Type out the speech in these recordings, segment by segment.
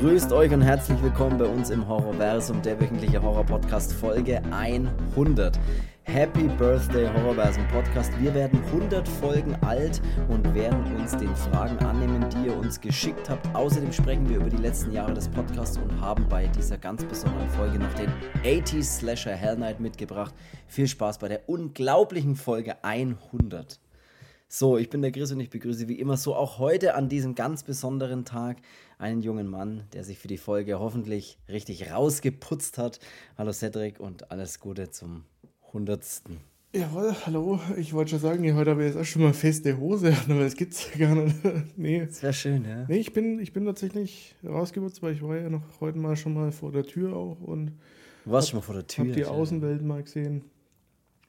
Grüßt euch und herzlich willkommen bei uns im Horrorversum, der wöchentliche Horror-Podcast Folge 100. Happy Birthday Horrorversum Podcast. Wir werden 100 Folgen alt und werden uns den Fragen annehmen, die ihr uns geschickt habt. Außerdem sprechen wir über die letzten Jahre des Podcasts und haben bei dieser ganz besonderen Folge noch den 80s Slasher Hell Night mitgebracht. Viel Spaß bei der unglaublichen Folge 100. So, ich bin der Chris und ich begrüße wie immer so auch heute an diesem ganz besonderen Tag einen jungen Mann, der sich für die Folge hoffentlich richtig rausgeputzt hat. Hallo Cedric und alles Gute zum hundertsten. Jawohl, hallo. Ich wollte schon sagen, heute habe ich jetzt auch schon mal feste Hose, aber das gibt es gar nicht. nee. Das wäre schön, ja. Nee, ich bin, ich bin tatsächlich rausgeputzt, weil ich war ja noch heute mal schon mal vor der Tür auch und. Du warst schon mal vor der Tür. Hab die Außenwelt mal gesehen.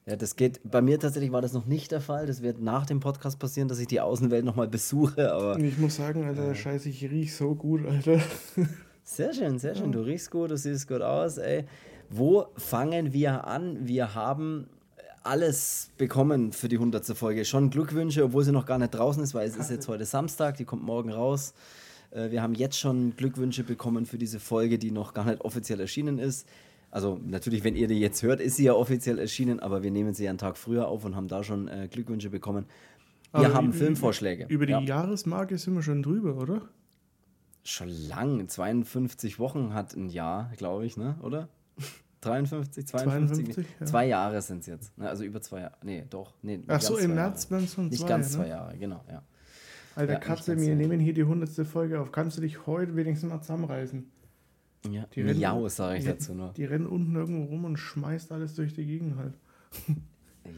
Ja, das geht. Bei mir tatsächlich war das noch nicht der Fall. Das wird nach dem Podcast passieren, dass ich die Außenwelt nochmal besuche. Aber ich muss sagen, Alter, äh, scheiße, ich riech so gut, Alter. Sehr schön, sehr schön. Du riechst gut, du siehst gut aus, ey. Wo fangen wir an? Wir haben alles bekommen für die 100. Folge. Schon Glückwünsche, obwohl sie noch gar nicht draußen ist, weil es ist jetzt heute Samstag, die kommt morgen raus. Äh, wir haben jetzt schon Glückwünsche bekommen für diese Folge, die noch gar nicht offiziell erschienen ist. Also natürlich, wenn ihr die jetzt hört, ist sie ja offiziell erschienen, aber wir nehmen sie einen Tag früher auf und haben da schon äh, Glückwünsche bekommen. Wir aber haben über, Filmvorschläge. Über die ja. Jahresmarke sind wir schon drüber, oder? Schon lang. 52 Wochen hat ein Jahr, glaube ich, ne? Oder? 53, 52? 52 ja. Zwei Jahre sind es jetzt. Ne? Also über zwei Jahre. Nee, doch. Nee, Ach so, im März werden es schon zwei Nicht ganz ne? zwei Jahre, genau, ja. Alter, ja, Katze, wir nehmen hier die 100. Folge auf. Kannst du dich heute wenigstens mal zusammenreißen? Ja, die Miau, sage ich die, dazu nur. Die rennen unten irgendwo rum und schmeißt alles durch die Gegend halt.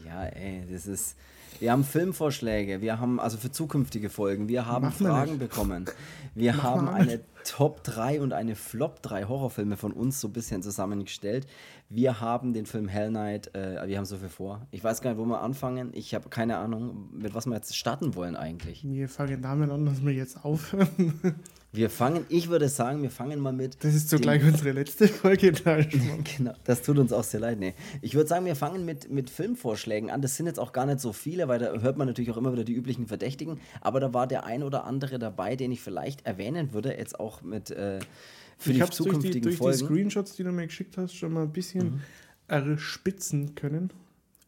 Ja, ey, das ist. Wir haben Filmvorschläge, wir haben, also für zukünftige Folgen, wir haben Mach Fragen bekommen. Wir Mach haben eine Top 3 und eine Flop 3 Horrorfilme von uns so ein bisschen zusammengestellt. Wir haben den Film Hell Night, äh, wir haben so viel vor. Ich weiß gar nicht, wo wir anfangen. Ich habe keine Ahnung, mit was wir jetzt starten wollen eigentlich. Wir fangen damit an, dass wir jetzt aufhören. Wir fangen, ich würde sagen, wir fangen mal mit. Das ist zugleich unsere letzte Folge. genau, das tut uns auch sehr leid. Nee. Ich würde sagen, wir fangen mit, mit Filmvorschlägen an. Das sind jetzt auch gar nicht so viele, weil da hört man natürlich auch immer wieder die üblichen Verdächtigen. Aber da war der ein oder andere dabei, den ich vielleicht erwähnen würde, jetzt auch mit äh, für ich die zukünftigen durch die, durch Folgen. die Screenshots, die du mir geschickt hast, schon mal ein bisschen mhm. erspitzen können.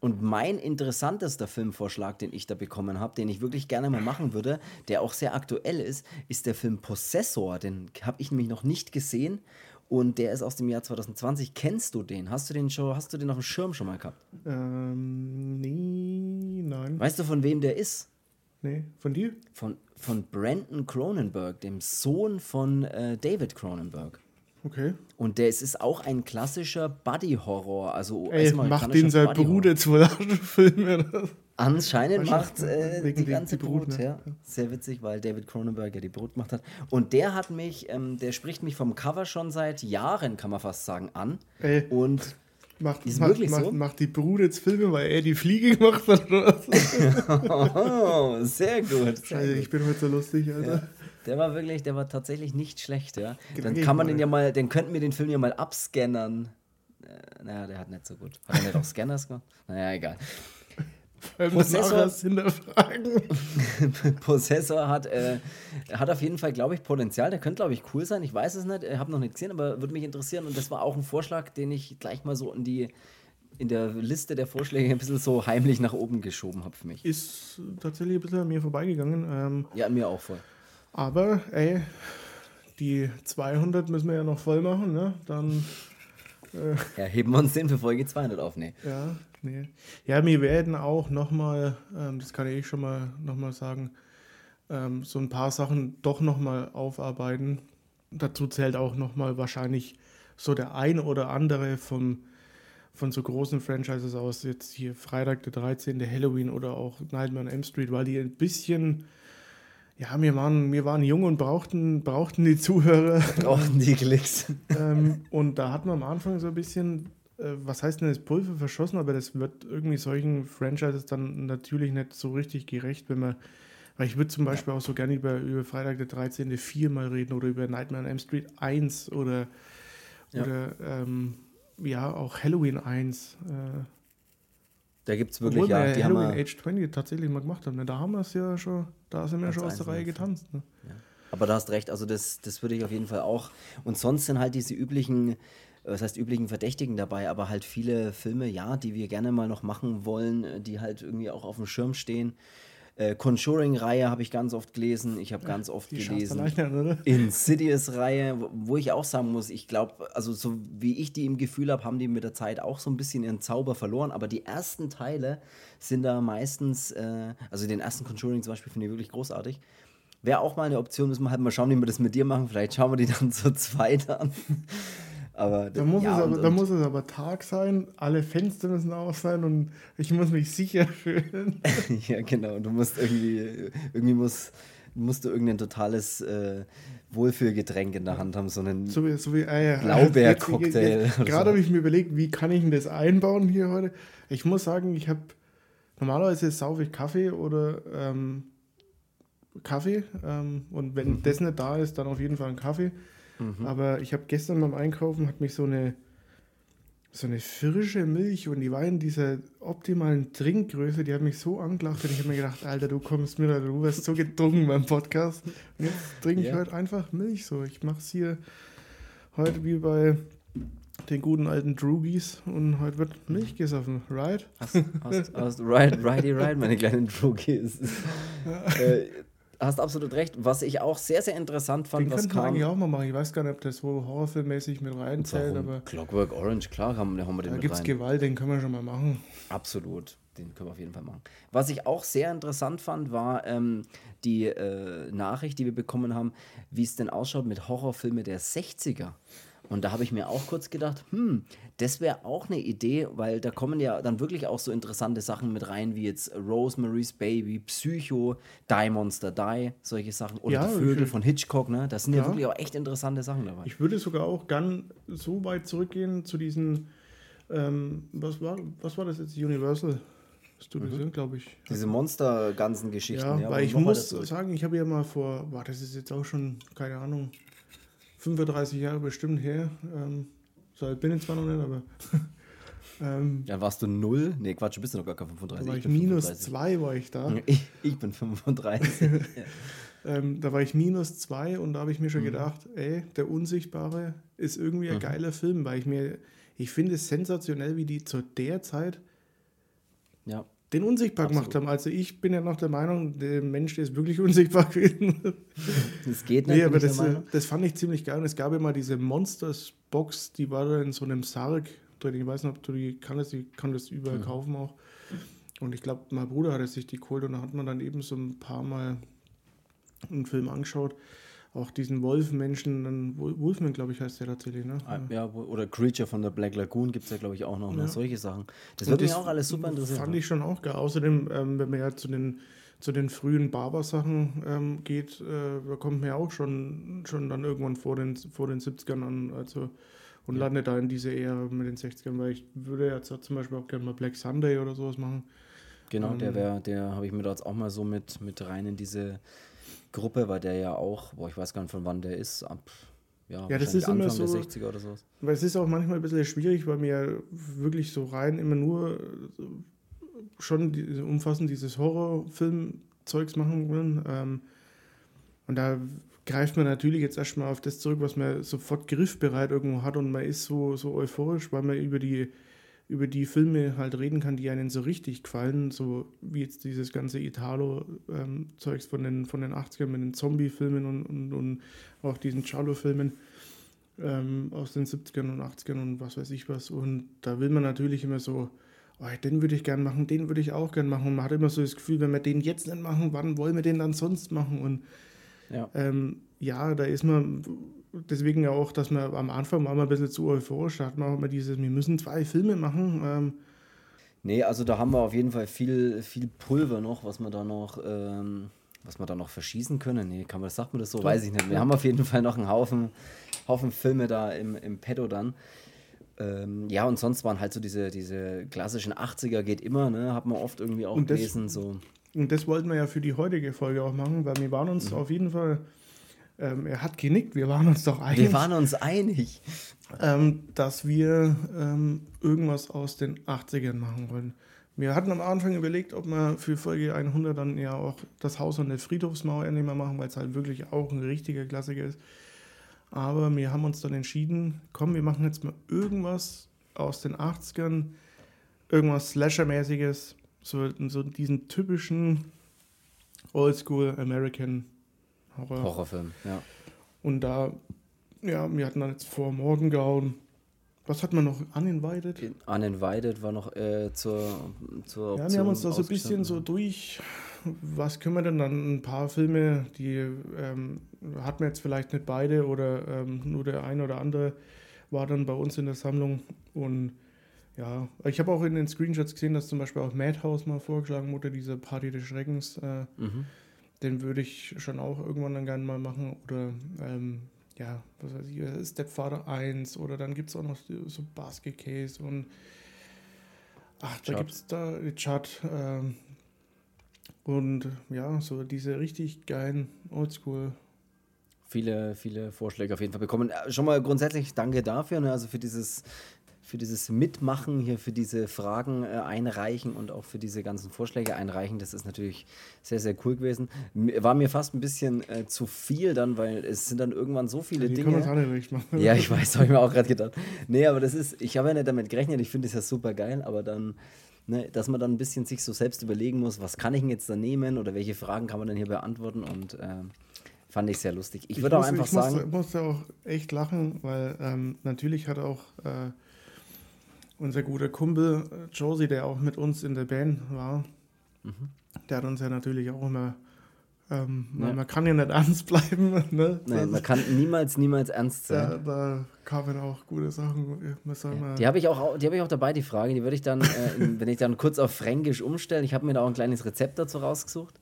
Und mein interessantester Filmvorschlag, den ich da bekommen habe, den ich wirklich gerne mal machen würde, der auch sehr aktuell ist, ist der Film Possessor. Den habe ich nämlich noch nicht gesehen und der ist aus dem Jahr 2020. Kennst du den? Hast du den schon, hast du den auf dem Schirm schon mal gehabt? Ähm, nee, nein. Weißt du, von wem der ist? Nee, von dir? Von, von Brandon Cronenberg, dem Sohn von äh, David Cronenberg. Okay. Und der, es ist auch ein klassischer Buddy-Horror. Also Ey, macht den sein Bruder zu Filme. Anscheinend macht äh, die ganze die Brut, Brut ne? ja. Sehr witzig, weil David Cronenberg ja die Brut gemacht hat. Und der hat mich, ähm, der spricht mich vom Cover schon seit Jahren, kann man fast sagen, an. Ey. Und Macht, ist macht, macht, so? macht die Brut jetzt Filme, weil er die Fliege gemacht hat oder was? oh, sehr gut. Sehr Scheiße, ich bin heute so lustig, Alter. Ja. Der war wirklich, der war tatsächlich nicht schlecht, ja. Dann kann man den ja mal, dann könnten wir den Film ja mal abscannern. Äh, naja, der hat nicht so gut. Hat er nicht auch Scanners gemacht? Naja, egal. Possessor, Possessor hat, äh, hat auf jeden Fall, glaube ich, Potenzial. Der könnte, glaube ich, cool sein. Ich weiß es nicht, ich habe noch nicht gesehen, aber würde mich interessieren. Und das war auch ein Vorschlag, den ich gleich mal so in die in der Liste der Vorschläge ein bisschen so heimlich nach oben geschoben habe für mich. Ist tatsächlich ein bisschen an mir vorbeigegangen. Ähm, ja, mir auch voll. Aber, ey, die 200 müssen wir ja noch voll machen, ne? Dann. Äh, ja, heben wir uns den für Folge 200 auf, ne? Ja, nee. Ja, wir werden auch nochmal, ähm, das kann ich schon mal nochmal sagen, ähm, so ein paar Sachen doch nochmal aufarbeiten. Dazu zählt auch nochmal wahrscheinlich so der ein oder andere vom, von so großen Franchises aus, jetzt hier Freitag der 13., Halloween oder auch Nightmare on M Street, weil die ein bisschen ja, wir waren, wir waren jung und brauchten, brauchten die Zuhörer. Brauchten die Klicks. ähm, und da hatten wir am Anfang so ein bisschen, äh, was heißt denn das Pulver verschossen, aber das wird irgendwie solchen Franchises dann natürlich nicht so richtig gerecht, wenn man, weil ich würde zum Beispiel auch so gerne über, über Freitag der 13. 4 mal reden oder über Nightmare on M Street 1 oder, ja. oder ähm, ja, auch Halloween 1. Äh, da gibt es wirklich, Obwohl ja, wir die Halloween haben Age 20 tatsächlich mal gemacht haben. Ne? Da haben wir es ja schon, da sind wir schon aus der Reihe getanzt. Ne? Ja. Aber du hast recht, also das, das würde ich auf jeden Fall auch. Und sonst sind halt diese üblichen, was heißt üblichen Verdächtigen dabei, aber halt viele Filme, ja, die wir gerne mal noch machen wollen, die halt irgendwie auch auf dem Schirm stehen. Äh, Conjuring-Reihe habe ich ganz oft gelesen. Ich habe ganz oft gelesen. Insidious-Reihe, wo, wo ich auch sagen muss, ich glaube, also so wie ich die im Gefühl habe, haben die mit der Zeit auch so ein bisschen ihren Zauber verloren. Aber die ersten Teile sind da meistens, äh, also den ersten Conjuring zum Beispiel finde ich wirklich großartig. Wäre auch mal eine Option, müssen wir halt mal schauen, wie wir das mit dir machen. Vielleicht schauen wir die dann zu zweit an. Aber, da, muss ja, es aber, und, da muss es aber Tag sein, alle Fenster müssen auf sein und ich muss mich sicher fühlen. ja, genau. Du musst irgendwie, irgendwie muss, musst du irgendein totales äh, Wohlfühlgetränk in der Hand haben, so einen so wie, so wie ah, ja, Blaubeercocktail. Gerade so. habe ich mir überlegt, wie kann ich denn das einbauen hier heute? Ich muss sagen, ich habe normalerweise saufe ich Kaffee oder ähm, Kaffee ähm, und wenn mhm. das nicht da ist, dann auf jeden Fall ein Kaffee. Mhm. Aber ich habe gestern beim Einkaufen, hat mich so eine, so eine frische Milch und die war in dieser optimalen Trinkgröße, die hat mich so angelacht und ich habe mir gedacht, Alter, du kommst mir, du wirst so getrunken beim Podcast. Und jetzt trinke ich yeah. heute einfach Milch so. Ich mache es hier heute wie bei den guten alten Droogies und heute wird Milch gesoffen, right? Hast, hast, hast, right, righty, right, meine kleinen Droogies. Ja. Äh, hast absolut recht. Was ich auch sehr, sehr interessant fand, Den was kam... eigentlich auch mal machen. Ich weiß gar nicht, ob das so horrorfilmmäßig mit reinzählt, aber... Clockwork Orange, klar, haben, haben wir den Da gibt es Gewalt, den können wir schon mal machen. Absolut, den können wir auf jeden Fall machen. Was ich auch sehr interessant fand, war ähm, die äh, Nachricht, die wir bekommen haben, wie es denn ausschaut mit Horrorfilmen der 60er. Und da habe ich mir auch kurz gedacht, hm, das wäre auch eine Idee, weil da kommen ja dann wirklich auch so interessante Sachen mit rein, wie jetzt Rosemary's Baby, Psycho, Die Monster Die, solche Sachen. Oder ja, die Vögel von Hitchcock, ne? Das sind ja. ja. wirklich auch echt interessante Sachen dabei. Ich würde sogar auch gern so weit zurückgehen zu diesen, ähm, was, war, was war das jetzt, Universal? Studios, mhm. glaube ich. Diese Monster-ganzen Geschichten. Ja, ja weil ich muss sagen, ich habe ja mal vor, boah, das ist jetzt auch schon, keine Ahnung, 35 Jahre bestimmt her. Ähm, so alt bin ich zwar noch nicht, aber. ähm, ja, warst du null? Nee, Quatsch, du bist noch gar kein 35. Da war ich, ich minus 2 war ich da. Ich, ich bin 35. ja. ähm, da war ich minus 2 und da habe ich mir schon mhm. gedacht, ey, der Unsichtbare ist irgendwie ein mhm. geiler Film, weil ich mir, ich finde es sensationell, wie die zu der Zeit ja den unsichtbar Absolut. gemacht haben. Also ich bin ja noch der Meinung, der Mensch ist wirklich unsichtbar gewesen. Das geht nicht. Nee, aber das, äh, das fand ich ziemlich geil. Und es gab ja mal diese Monsters-Box, die war da in so einem Sarg drin. Ich weiß nicht, ob du die kannst, die kann das überall mhm. kaufen auch. Und ich glaube, mein Bruder hatte sich die geholt und da hat man dann eben so ein paar Mal einen Film angeschaut auch diesen Wolfmenschen, Wolfman, glaube ich, heißt der tatsächlich, ne? Ah, ja, oder Creature von der Black Lagoon gibt es ja, glaube ich, auch noch, ne? ja. ne? solche Sachen. Das würde mich auch alles super interessieren. Fand ich schon auch geil. Außerdem, ähm, wenn man ja zu den, zu den frühen Barber-Sachen ähm, geht, äh, da kommt man ja auch schon, schon dann irgendwann vor den, vor den 70ern an, also und ja. landet da in diese Ära mit den 60ern, weil ich würde jetzt zum Beispiel auch gerne mal Black Sunday oder sowas machen. Genau, ähm, der wäre, der habe ich mir da jetzt auch mal so mit, mit rein in diese Gruppe, weil der ja auch, boah, ich weiß gar nicht von wann der ist, ab ja, ja das ist Anfang immer so, der 60er oder sowas. Weil es ist auch manchmal ein bisschen schwierig, weil wir wirklich so rein immer nur schon die, umfassend dieses Horrorfilm-Zeugs machen wollen. Ähm, und da greift man natürlich jetzt erstmal auf das zurück, was man sofort griffbereit irgendwo hat und man ist so, so euphorisch, weil man über die über die Filme halt reden kann, die einen so richtig gefallen, so wie jetzt dieses ganze Italo-Zeugs von, den, von den 80ern mit den Zombie-Filmen und, und, und auch diesen Charlo-Filmen ähm, aus den 70ern und 80ern und was weiß ich was. Und da will man natürlich immer so, oh, den würde ich gern machen, den würde ich auch gern machen. Und man hat immer so das Gefühl, wenn wir den jetzt nicht machen, wann wollen wir den dann sonst machen? Und ja, ähm, ja da ist man deswegen ja auch, dass wir am Anfang wir ein bisschen zu euphorisch, da hatten wir auch immer dieses, wir müssen zwei Filme machen. Ähm, nee, also da haben wir auf jeden Fall viel, viel Pulver noch, was wir da noch, ähm, was wir da noch verschießen können. Nee, kann man, sagt man das so? Weiß ich nicht. Wir haben auf jeden Fall noch einen Haufen, Haufen Filme da im, im Pedo dann. Ähm, ja, und sonst waren halt so diese, diese klassischen 80er geht immer, ne? Hat man oft irgendwie auch und gelesen. Das, so. Und das wollten wir ja für die heutige Folge auch machen, weil wir waren uns mhm. auf jeden Fall ähm, er hat genickt, wir waren uns doch einig. Wir waren uns einig. Ähm, dass wir ähm, irgendwas aus den 80ern machen wollen. Wir hatten am Anfang überlegt, ob wir für Folge 100 dann ja auch das Haus an der Friedhofsmauer endlich mal machen, weil es halt wirklich auch ein richtiger Klassiker ist. Aber wir haben uns dann entschieden, komm, wir machen jetzt mal irgendwas aus den 80ern, irgendwas Slasher-mäßiges, so, so diesen typischen Oldschool American Horror. Horrorfilm, ja. Und da, ja, wir hatten dann jetzt vor Morgengrauen. Was hat man noch? Uninvited? Uninvited war noch äh, zur, zur Ja, wir haben uns da so ein bisschen so durch, was können wir denn dann? Ein paar Filme, die ähm, hat man jetzt vielleicht nicht beide oder ähm, nur der eine oder andere war dann bei uns in der Sammlung. Und ja, ich habe auch in den Screenshots gesehen, dass zum Beispiel auch Madhouse mal vorgeschlagen wurde, diese Party des Schreckens. Äh, Mhm. Den würde ich schon auch irgendwann dann gerne mal machen. Oder ähm, ja, was weiß ich, äh, Stepfather 1 oder dann gibt es auch noch so Basket Case und ach, da gibt es da die Chart. Ähm, und ja, so diese richtig geilen Oldschool. Viele, viele Vorschläge auf jeden Fall bekommen. Äh, Schon mal grundsätzlich danke dafür, ne? also für dieses, für dieses Mitmachen hier, für diese Fragen äh, einreichen und auch für diese ganzen Vorschläge einreichen. Das ist natürlich sehr, sehr cool gewesen. War mir fast ein bisschen äh, zu viel dann, weil es sind dann irgendwann so viele Die kann man Dinge. auch nicht machen. Ja, ich weiß, habe ich mir auch gerade gedacht. Nee, aber das ist, ich habe ja nicht damit gerechnet, ich finde es ja super geil, aber dann, ne, dass man dann ein bisschen sich so selbst überlegen muss, was kann ich denn jetzt da nehmen oder welche Fragen kann man denn hier beantworten und ähm, fand ich sehr lustig. Ich, würde auch einfach ich sagen, Musste, musste auch echt lachen, weil ähm, natürlich hat auch äh, unser guter Kumpel äh, Josie, der auch mit uns in der Band war, Mhm. der hat uns ja natürlich auch immer. Ähm, Ja. Man kann ja nicht ernst bleiben. Ne? Nein, man kann niemals, niemals ernst da, sein. da kamen auch gute Sachen. Soll mal, Die habe ich, auch, die hab ich auch dabei, die Frage. Die würde ich dann, äh, wenn ich dann kurz auf Fränkisch umstellen, ich habe mir da auch ein kleines Rezept dazu rausgesucht.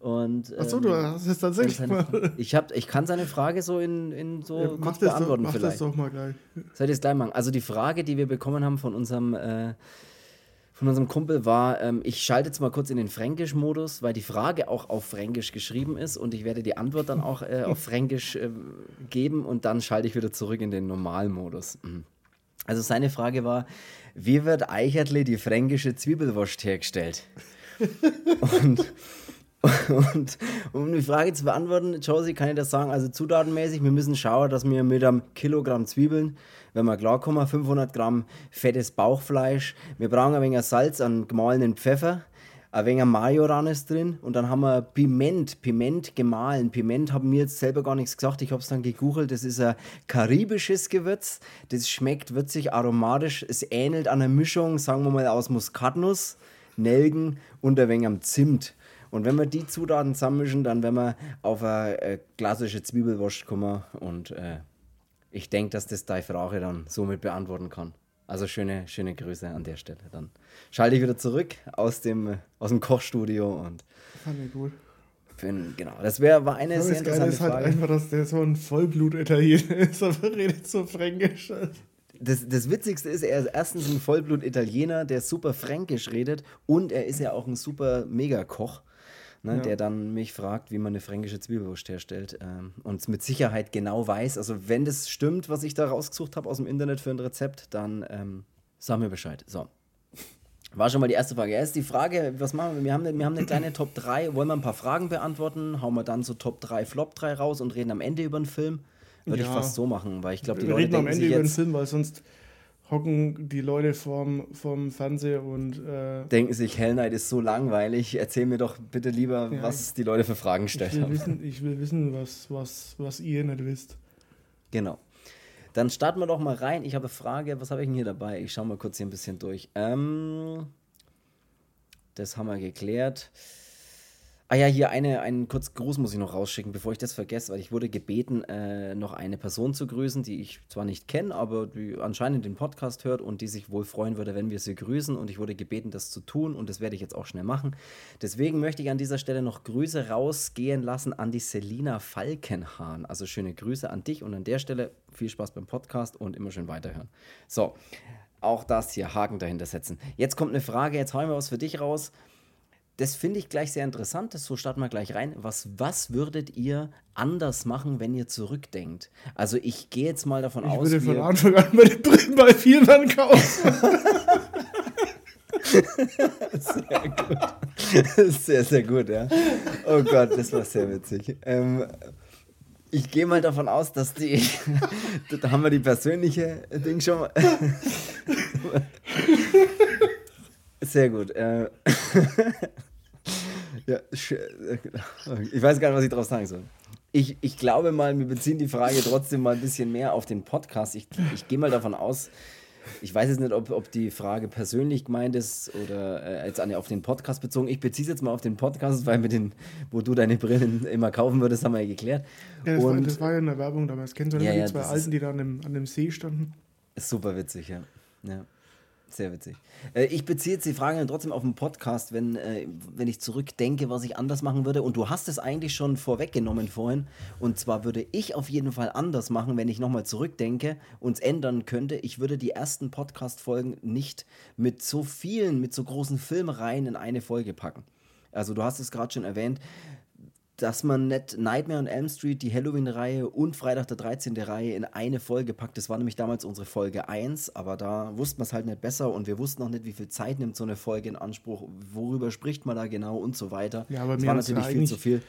Und, Achso, ähm, du hast es tatsächlich seine, mal. ich, hab, ich kann seine Frage so in, in so Ja, kurz mach das, doch, beantworten mach das vielleicht. doch mal gleich. Soll ich das gleich machen? Also die Frage, die wir bekommen haben von unserem, äh, von unserem Kumpel war, ähm, ich schalte jetzt mal kurz in den Fränkisch-Modus, weil die Frage auch auf Fränkisch geschrieben ist und ich werde die Antwort dann auch äh, auf Fränkisch äh, geben und dann schalte ich wieder zurück in den Normalmodus. Mhm. Also seine Frage war, wie wird Eichertle die fränkische Zwiebelwurst hergestellt? und, und um die Frage zu beantworten, Josie, kann ich das sagen, also zutatenmäßig, wir müssen schauen, dass wir mit einem Kilogramm Zwiebeln, wenn wir klarkommen, 500 Gramm fettes Bauchfleisch, wir brauchen ein wenig Salz, einen gemahlenen Pfeffer, ein wenig Majoran ist drin und dann haben wir Piment, Piment gemahlen. Piment haben mir jetzt selber gar nichts gesagt, ich habe es dann gegoogelt. Das ist ein karibisches Gewürz, das schmeckt würzig, aromatisch, es ähnelt einer Mischung, sagen wir mal, aus Muskatnuss, Nelken und ein wenig Zimt. Und wenn wir die Zutaten zusammenmischen, dann werden wir auf eine äh, klassische Zwiebelwurst kommen und äh, ich denke, dass das deine Frage dann somit beantworten kann. Also schöne, schöne Grüße an der Stelle. Dann schalte ich wieder zurück aus dem, äh, aus dem Kochstudio und Fand ich gut. bin, genau, das wär, war eine Aber sehr das Geile interessante ist halt Frage. einfach, dass der so ein Vollblut-Italiener ist, aber redet so fränkisch. Das, das Witzigste ist, er ist erstens ein Vollblut-Italiener, der super fränkisch redet und er ist ja auch ein super Megakoch, ne, Ja. der dann mich fragt, wie man eine fränkische Zwiebelwurst herstellt ähm, und es mit Sicherheit genau weiß. Also wenn das stimmt, was ich da rausgesucht habe aus dem Internet für ein Rezept, dann ähm, sag mir Bescheid. So. War schon mal die erste Frage. Erst die Frage, was machen wir? Wir haben, eine- wir haben eine kleine Top 3. Wollen wir ein paar Fragen beantworten? Hauen wir dann so Top 3, Flop 3 raus und reden am Ende über den Film? Würde ich Ja. fast so machen, weil ich glaube, die Wir Leute reden am Ende über den Film, weil sonst hocken die Leute vorm, vorm Fernseher und äh, denken sich, Hell Knight ist so langweilig. Erzähl mir doch bitte lieber, Ja, was die Leute für Fragen ich gestellt will haben. wissen, ich will wissen was, was, was ihr nicht wisst. Genau. Dann starten wir doch mal rein. Ich habe eine Frage. Was habe ich denn hier dabei? Ich schaue mal kurz hier ein bisschen durch. Ähm, das haben wir geklärt. Ah ja, hier eine, einen kurzen Gruß muss ich noch rausschicken, bevor ich das vergesse, weil ich wurde gebeten, äh, noch eine Person zu grüßen, die ich zwar nicht kenne, aber die anscheinend den Podcast hört und die sich wohl freuen würde, wenn wir sie grüßen. Und ich wurde gebeten, das zu tun und das werde ich jetzt auch schnell machen. Deswegen möchte ich an dieser Stelle noch Grüße rausgehen lassen an die Selina Falkenhahn. Also schöne Grüße an dich und an der Stelle viel Spaß beim Podcast und immer schön weiterhören. So, auch das hier, Haken dahinter setzen. Jetzt kommt eine Frage, jetzt hauen wir was für dich raus. Das finde ich gleich sehr interessant, das so starten wir gleich rein. Was, was würdet ihr anders machen, wenn ihr zurückdenkt? Also ich gehe jetzt mal davon Ich aus, würde von Anfang an meine Brillen bei Vielmann kaufen. sehr gut. Sehr, sehr gut, ja. Oh Gott, das war sehr witzig. Ähm, ich gehe mal davon aus, dass die. da haben wir die persönliche Ding schon mal. Sehr gut. Äh, ja, ich weiß gar nicht, was ich darauf sagen soll. Ich, ich glaube mal, wir beziehen die Frage trotzdem mal ein bisschen mehr auf den Podcast. Ich, ich gehe mal davon aus, ich weiß jetzt nicht, ob, ob die Frage persönlich gemeint ist oder äh, jetzt auf den Podcast bezogen. Ich beziehe es jetzt mal auf den Podcast, weil mit den, wo du deine Brillen immer kaufen würdest, haben wir ja geklärt. Ja, das, Und, war, das war ja in der Werbung damals. Kennst du ja, die zwei Alten, die da an dem, an dem See standen? Ist super witzig, ja. ja. Sehr witzig. Äh, ich beziehe jetzt die Frage trotzdem auf den Podcast, wenn, äh, wenn ich zurückdenke, was ich anders machen würde. Und du hast es eigentlich schon vorweggenommen vorhin. Und zwar würde ich auf jeden Fall anders machen, wenn ich nochmal zurückdenke und es ändern könnte. Ich würde die ersten Podcast-Folgen nicht mit so vielen, mit so großen Filmreihen in eine Folge packen. Also du hast es gerade schon erwähnt dass man nicht Nightmare on Elm Street, die Halloween-Reihe und Freitag der 13. Reihe in eine Folge packt. Das war nämlich damals unsere Folge 1, aber da wussten wir es halt nicht besser und wir wussten noch nicht, wie viel Zeit nimmt so eine Folge in Anspruch, worüber spricht man da genau und so weiter. Ja, aber das mir war natürlich viel zu viel.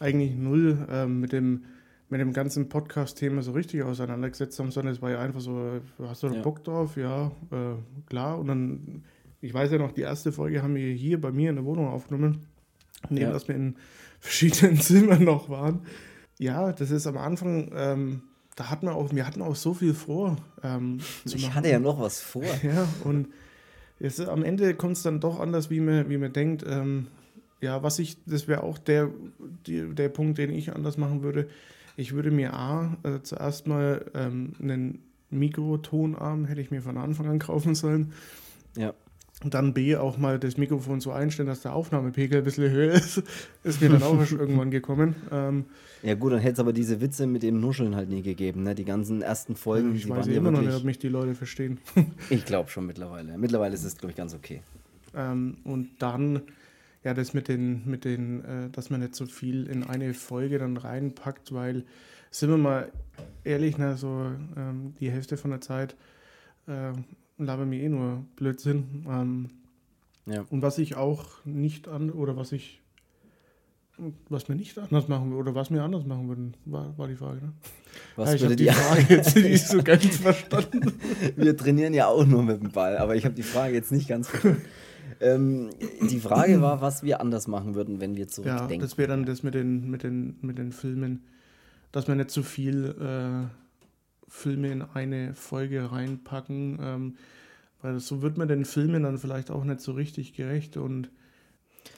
Eigentlich null ähm, mit dem mit dem ganzen Podcast-Thema so richtig auseinandergesetzt haben, sondern es war ja einfach so, hast du da ja. Bock drauf? Ja, äh, klar. Und dann, ich weiß ja noch, die erste Folge haben wir hier bei mir in der Wohnung aufgenommen. Neben, ja. dass wir in verschiedenen Zimmern noch waren. Ja, das ist am Anfang, ähm, da hatten wir auch, wir hatten auch so viel vor. Ähm, ich machen. hatte ja noch was vor. Ja, und jetzt, am Ende kommt es dann doch anders, wie man, wie man denkt. Ähm, ja, was ich, das wäre auch der, die, der Punkt, den ich anders machen würde. Ich würde mir A, äh, zuerst mal ähm, einen Mikrotonarm, hätte ich mir von Anfang an kaufen sollen. Ja. Und dann B, auch mal das Mikrofon so einstellen, dass der Aufnahmepegel ein bisschen höher ist. Ist mir dann auch schon irgendwann gekommen. Ähm, ja, gut, dann hätte es aber diese Witze mit dem Nuscheln halt nie gegeben. Ne? Die ganzen ersten Folgen. Ich weiß immer noch nicht, ob mich die Leute verstehen. ich glaube schon mittlerweile. Mittlerweile ist es, glaube ich, ganz okay. Ähm, und dann, ja, das mit den, mit den äh, dass man nicht so viel in eine Folge dann reinpackt, weil, sind wir mal ehrlich, ne, so ähm, die Hälfte von der Zeit. Äh, laber mir eh nur Blödsinn. Ähm, ja. Und was ich auch nicht an, oder was ich, was mir nicht anders machen würde, oder was mir anders machen würden, war, war die Frage. Ne? Was ja, ich die, die Frage jetzt nicht so ganz verstanden. Wir trainieren ja auch nur mit dem Ball, aber ich habe die Frage jetzt nicht ganz verstanden. ähm, die Frage war, was wir anders machen würden, wenn wir zurückdenken. Ja, das wäre dann das mit den, mit, den, mit den Filmen, dass man nicht zu so viel äh, Filme in eine Folge reinpacken, ähm, weil so wird man den Filmen dann vielleicht auch nicht so richtig gerecht und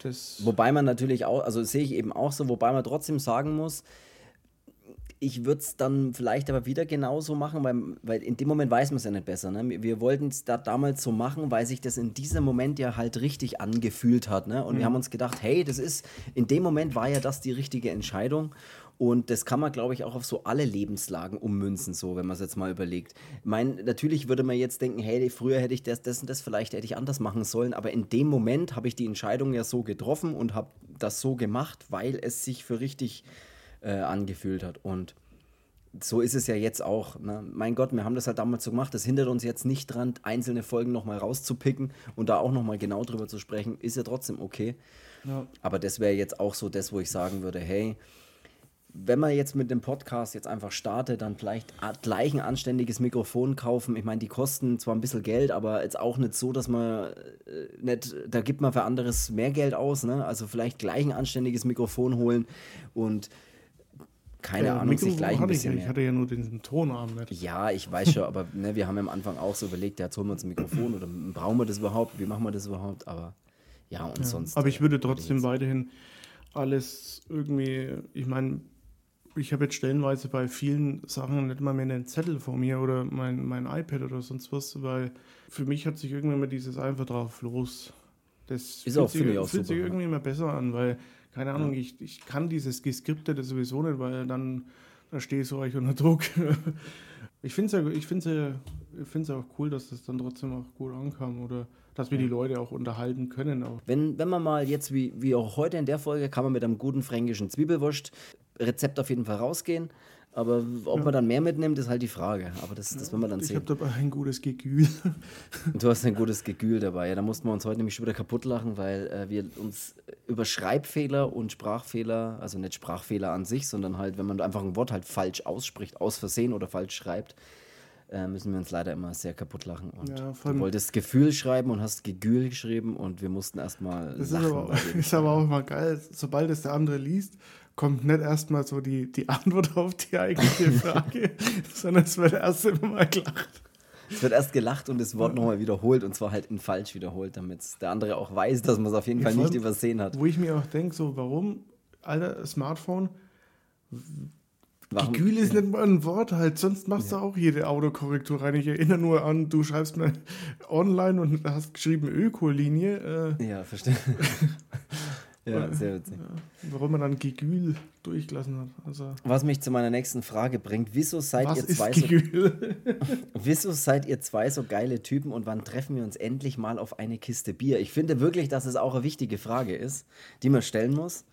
das. Wobei man natürlich auch, also sehe ich eben auch so, wobei man trotzdem sagen muss, ich würde es dann vielleicht aber wieder genauso machen, weil, weil in dem Moment weiß man es ja nicht besser. Ne? Wir wollten es da damals so machen, weil sich das in diesem Moment ja halt richtig angefühlt hat. Ne? Und mhm. wir haben uns gedacht, hey, das ist, in dem Moment war ja das die richtige Entscheidung. Und das kann man, glaube ich, auch auf so alle Lebenslagen ummünzen, so, wenn man es jetzt mal überlegt. Ich meine, natürlich würde man jetzt denken, hey, früher hätte ich das, das und das vielleicht hätte ich anders machen sollen, aber in dem Moment habe ich die Entscheidung ja so getroffen und habe das so gemacht, weil es sich für richtig äh, angefühlt hat. Und so ist es ja jetzt auch. Ne? Mein Gott, wir haben das halt damals so gemacht. Das hindert uns jetzt nicht dran, einzelne Folgen nochmal rauszupicken und da auch nochmal genau drüber zu sprechen. Ist ja trotzdem okay. Ja. Aber das wäre jetzt auch so das, wo ich sagen würde, hey, wenn man jetzt mit dem Podcast jetzt einfach startet, dann vielleicht gleich ein anständiges Mikrofon kaufen. Ich meine, die kosten zwar ein bisschen Geld, aber jetzt auch nicht so, dass man äh, nicht, da gibt man für anderes mehr Geld aus. Ne? Also vielleicht gleich ein anständiges Mikrofon holen und keine ja, Ahnung, Mikrofon sich gleich ein bisschen ich, mehr. Ich hatte ja nur den Tonarm nicht. Ja, ich weiß schon, aber ne, wir haben am Anfang auch so überlegt, ja, jetzt holen wir uns ein Mikrofon oder brauchen wir das überhaupt? Wie machen wir das überhaupt? Aber ja, und ja, sonst. Aber ich würde äh, trotzdem weiterhin alles irgendwie, ich meine, ich habe jetzt stellenweise bei vielen Sachen nicht mal mehr einen Zettel vor mir oder mein, mein iPad oder sonst was, weil für mich hat sich irgendwann mal dieses einfach drauf los. Das ist fühlt, auch, sich, fühlt super, sich irgendwie immer besser an, weil, keine Ahnung, ja. ich, ich kann dieses Geskriptete sowieso nicht, weil dann da stehe ich so euch unter Druck. ich finde es ja, ich find's ja, ich find's ja auch cool, dass das dann trotzdem auch gut ankam oder dass wir die Leute auch unterhalten können. Auch. Wenn, wenn man mal jetzt, wie, wie auch heute in der Folge, kann man mit einem guten fränkischen Zwiebelwurst Rezept auf jeden Fall rausgehen. Aber ob ja. man dann mehr mitnimmt, ist halt die Frage. Aber das, das werden wir dann ich sehen. Ich habe dabei ein gutes Gegül. Du hast ein gutes Gegül dabei. Ja, da mussten wir uns heute nämlich schon wieder kaputt lachen, weil äh, wir uns über Schreibfehler und Sprachfehler, also nicht Sprachfehler an sich, sondern halt, wenn man einfach ein Wort halt falsch ausspricht, aus Versehen oder falsch schreibt, äh, müssen wir uns leider immer sehr kaputt lachen. Und ja, du wolltest Gefühl schreiben und hast Gegül geschrieben und wir mussten erstmal lachen. Ist aber, ist aber auch mal geil, sobald es der andere liest, kommt nicht erstmal so die, die Antwort auf die eigentliche Frage, sondern es wird erst immer mal gelacht. Es wird erst gelacht und das Wort nochmal wiederholt und zwar halt in falsch wiederholt, damit der andere auch weiß, dass man es auf jeden Fall nicht übersehen hat. Wo ich mir auch denke, so, warum, alter Smartphone, Warum? Gekühl ist ja. nicht mal ein Wort halt, sonst machst ja. du auch jede Autokorrektur rein. Ich erinnere nur an, du schreibst mal online und hast geschrieben Ökolinie. Äh, ja, verstehe. Ja, sehr witzig. Ja, warum man dann Gegül durchgelassen hat. Also, Was mich zu meiner nächsten Frage bringt, wieso seid ihr zwei so, Wieso seid ihr zwei so geile Typen und wann treffen wir uns endlich mal auf eine Kiste Bier? Ich finde wirklich, dass es auch eine wichtige Frage ist, die man stellen muss.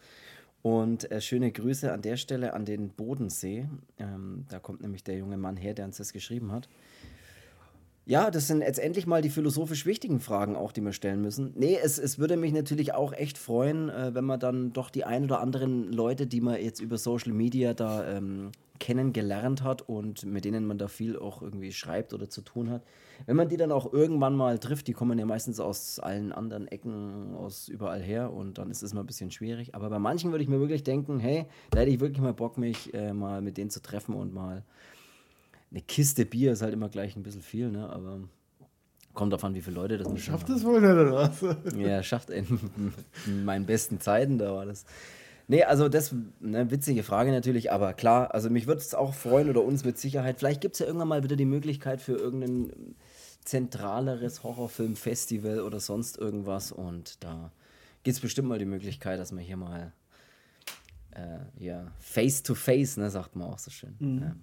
Und äh, schöne Grüße an der Stelle an den Bodensee. Ähm, da kommt nämlich der junge Mann her, der uns das geschrieben hat. Ja, das sind jetzt endlich mal die philosophisch wichtigen Fragen auch, die wir stellen müssen. Nee, es, es würde mich natürlich auch echt freuen, äh, wenn man dann doch die ein oder anderen Leute, die man jetzt über Social Media da ähm, kennengelernt hat und mit denen man da viel auch irgendwie schreibt oder zu tun hat, wenn man die dann auch irgendwann mal trifft, die kommen ja meistens aus allen anderen Ecken, aus überall her und dann ist es mal ein bisschen schwierig. Aber bei manchen würde ich mir wirklich denken, hey, da hätte ich wirklich mal Bock, mich äh, mal mit denen zu treffen und mal eine Kiste Bier ist halt immer gleich ein bisschen viel, ne? Aber kommt davon, wie viele Leute das Schafft das wohl nicht, oder was? Ja, schafft in, in meinen besten Zeiten, da war das. Nee, also das eine witzige Frage natürlich, aber klar, also mich würde es auch freuen oder uns mit Sicherheit. Vielleicht gibt es ja irgendwann mal wieder die Möglichkeit für irgendein zentraleres Horrorfilmfestival oder sonst irgendwas und da gibt es bestimmt mal die Möglichkeit, dass man hier mal äh, ja, face to face, ne, sagt man auch so schön. Mhm. Ja.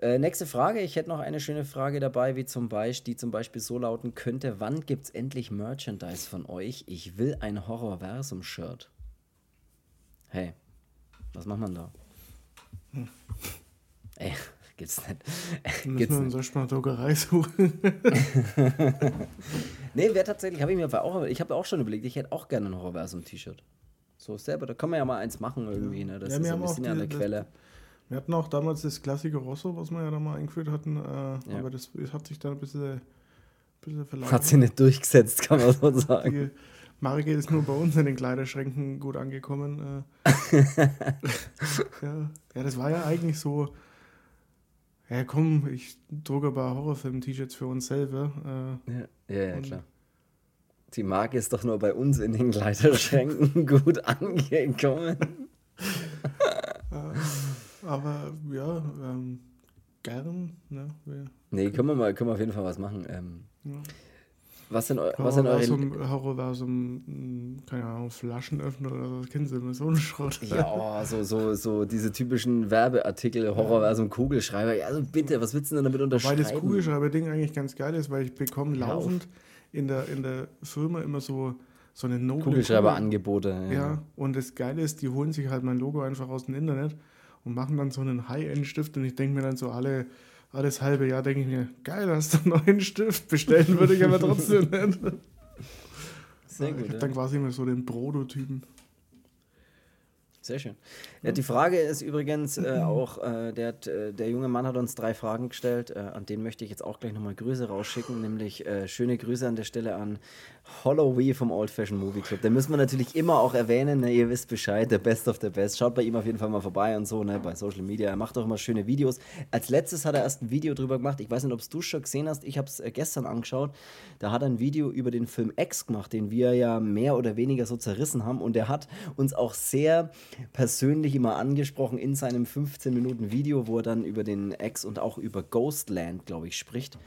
Äh, nächste Frage. Ich hätte noch eine schöne Frage dabei, wie zum Beispiel, die zum Beispiel so lauten könnte: Wann gibt es endlich Merchandise von euch? Ich will ein Horrorversum-Shirt. Hey, was macht man da? Hm. Ey, gibt's nicht. Müssen gibt's wir unsere Spartockerei suchen. nee, wäre tatsächlich, habe ich mir auch, ich habe auch schon überlegt, ich hätte auch gerne ein Horrorversum-T-Shirt. So selber, da kann man ja mal eins machen irgendwie, ne? Das ja, ist so ein bisschen die, an der Quelle. Wir hatten auch damals das klassische Rosso, was wir ja da mal eingeführt hatten, äh, ja. aber das hat sich dann ein bisschen, ein bisschen verlagert. Hat sich nicht durchgesetzt, kann man so sagen. Die Marke ist nur bei uns in den Kleiderschränken gut angekommen. Äh. ja. ja, das war ja eigentlich so, ja komm, ich drucke ein paar Horrorfilm-T-Shirts für uns selber. Äh, ja, ja, ja klar. Die Marke ist doch nur bei uns in den Kleiderschränken gut angekommen. Aber ja, ähm, gern. Ne? Wir, nee, können wir mal, können wir auf jeden Fall was machen. Ähm, ja. Was sind, was sind eure... Horrorversum, hm, keine Ahnung, Flaschenöffner oder so, kennen Sie immer so einen Schrott. Ja, so, so, so diese typischen Werbeartikel, Horrorversum, Kugelschreiber. Ja, also bitte, was willst du denn damit unterschreiben? Weil das Kugelschreiber-Ding eigentlich ganz geil ist, weil ich bekomme laufend in der, in der Firma immer so, so eine noble Kugelschreiber-Angebote. Ja. ja, und das Geile ist, die holen sich halt mein Logo einfach aus dem Internet und machen dann so einen High-End-Stift und ich denke mir dann so alle, alles halbe Jahr, denke ich mir, geil, hast du einen neuen Stift, bestellen würde ich aber trotzdem nicht. Sehr gut. Ich habe dann quasi immer so den Prototypen. Sehr schön. Ja, die Frage ist übrigens äh, auch, äh, der, äh, der junge Mann hat uns drei Fragen gestellt, äh, an denen möchte ich jetzt auch gleich nochmal Grüße rausschicken, nämlich äh, schöne Grüße an der Stelle an Holloway vom Old Fashion Movie Club. Den müssen wir natürlich immer auch erwähnen, ne? ihr wisst Bescheid, der Best of the Best. Schaut bei ihm auf jeden Fall mal vorbei und so, ne? bei Social Media. Er macht auch immer schöne Videos. Als letztes hat er erst ein Video drüber gemacht, ich weiß nicht, ob du es schon gesehen hast, ich habe es äh, gestern angeschaut. Da hat er ein Video über den Film X gemacht, den wir ja mehr oder weniger so zerrissen haben und er hat uns auch sehr persönlich immer angesprochen in seinem 15 Minuten Video, wo er dann über den X und auch über Ghostland, glaube ich, spricht.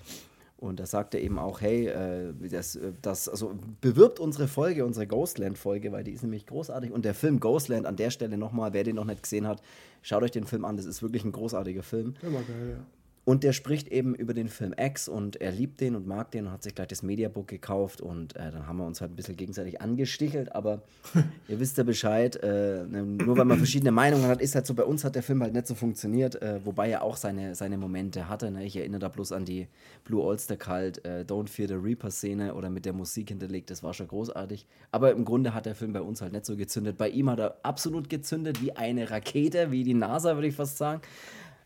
Und da sagt er eben auch, hey, äh, das, äh, das, also bewirbt unsere Folge, unsere Ghostland-Folge, weil die ist nämlich großartig. Und der Film Ghostland an der Stelle nochmal, wer den noch nicht gesehen hat, schaut euch den Film an. Das ist wirklich ein großartiger Film. Immer geil, ja. Und der spricht eben über den Film X und er liebt den und mag den und hat sich gleich das Mediabook gekauft und äh, dann haben wir uns halt ein bisschen gegenseitig angestichelt, aber ihr wisst ja Bescheid, äh, ne, nur weil man verschiedene Meinungen hat, ist halt so, bei uns hat der Film halt nicht so funktioniert, äh, wobei er auch seine, seine Momente hatte. Ne? Ich erinnere da bloß an die Blue Ulster Cult, äh, Don't Fear the Reaper Szene oder mit der Musik hinterlegt, das war schon großartig. Aber im Grunde hat der Film bei uns halt nicht so gezündet. Bei ihm hat er absolut gezündet, wie eine Rakete, wie die NASA, würde ich fast sagen.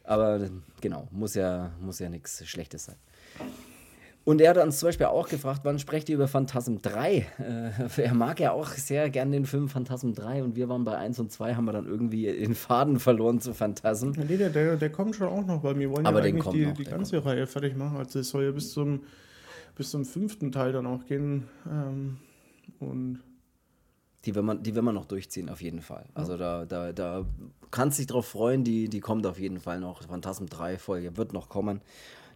Aber genau, muss ja, muss ja nichts Schlechtes sein. Und er hat uns zum Beispiel auch gefragt, wann sprecht ihr über Phantasm 3? Äh, er mag ja auch sehr gern den Film Phantasm 3 und wir waren bei 1 und 2, haben wir dann irgendwie den Faden verloren zu Phantasm. Nee, der, der, der kommt schon auch noch, weil wir wollen Aber ja eigentlich kommt die, noch, die ganze Reihe fertig machen. Also es soll ja bis zum, bis zum fünften Teil dann auch gehen. Ähm, und Die will man, die will man noch durchziehen, auf jeden Fall. Also da, da, da kannst dich drauf freuen, die, die kommt auf jeden Fall noch. Phantasm 3 Folge wird noch kommen.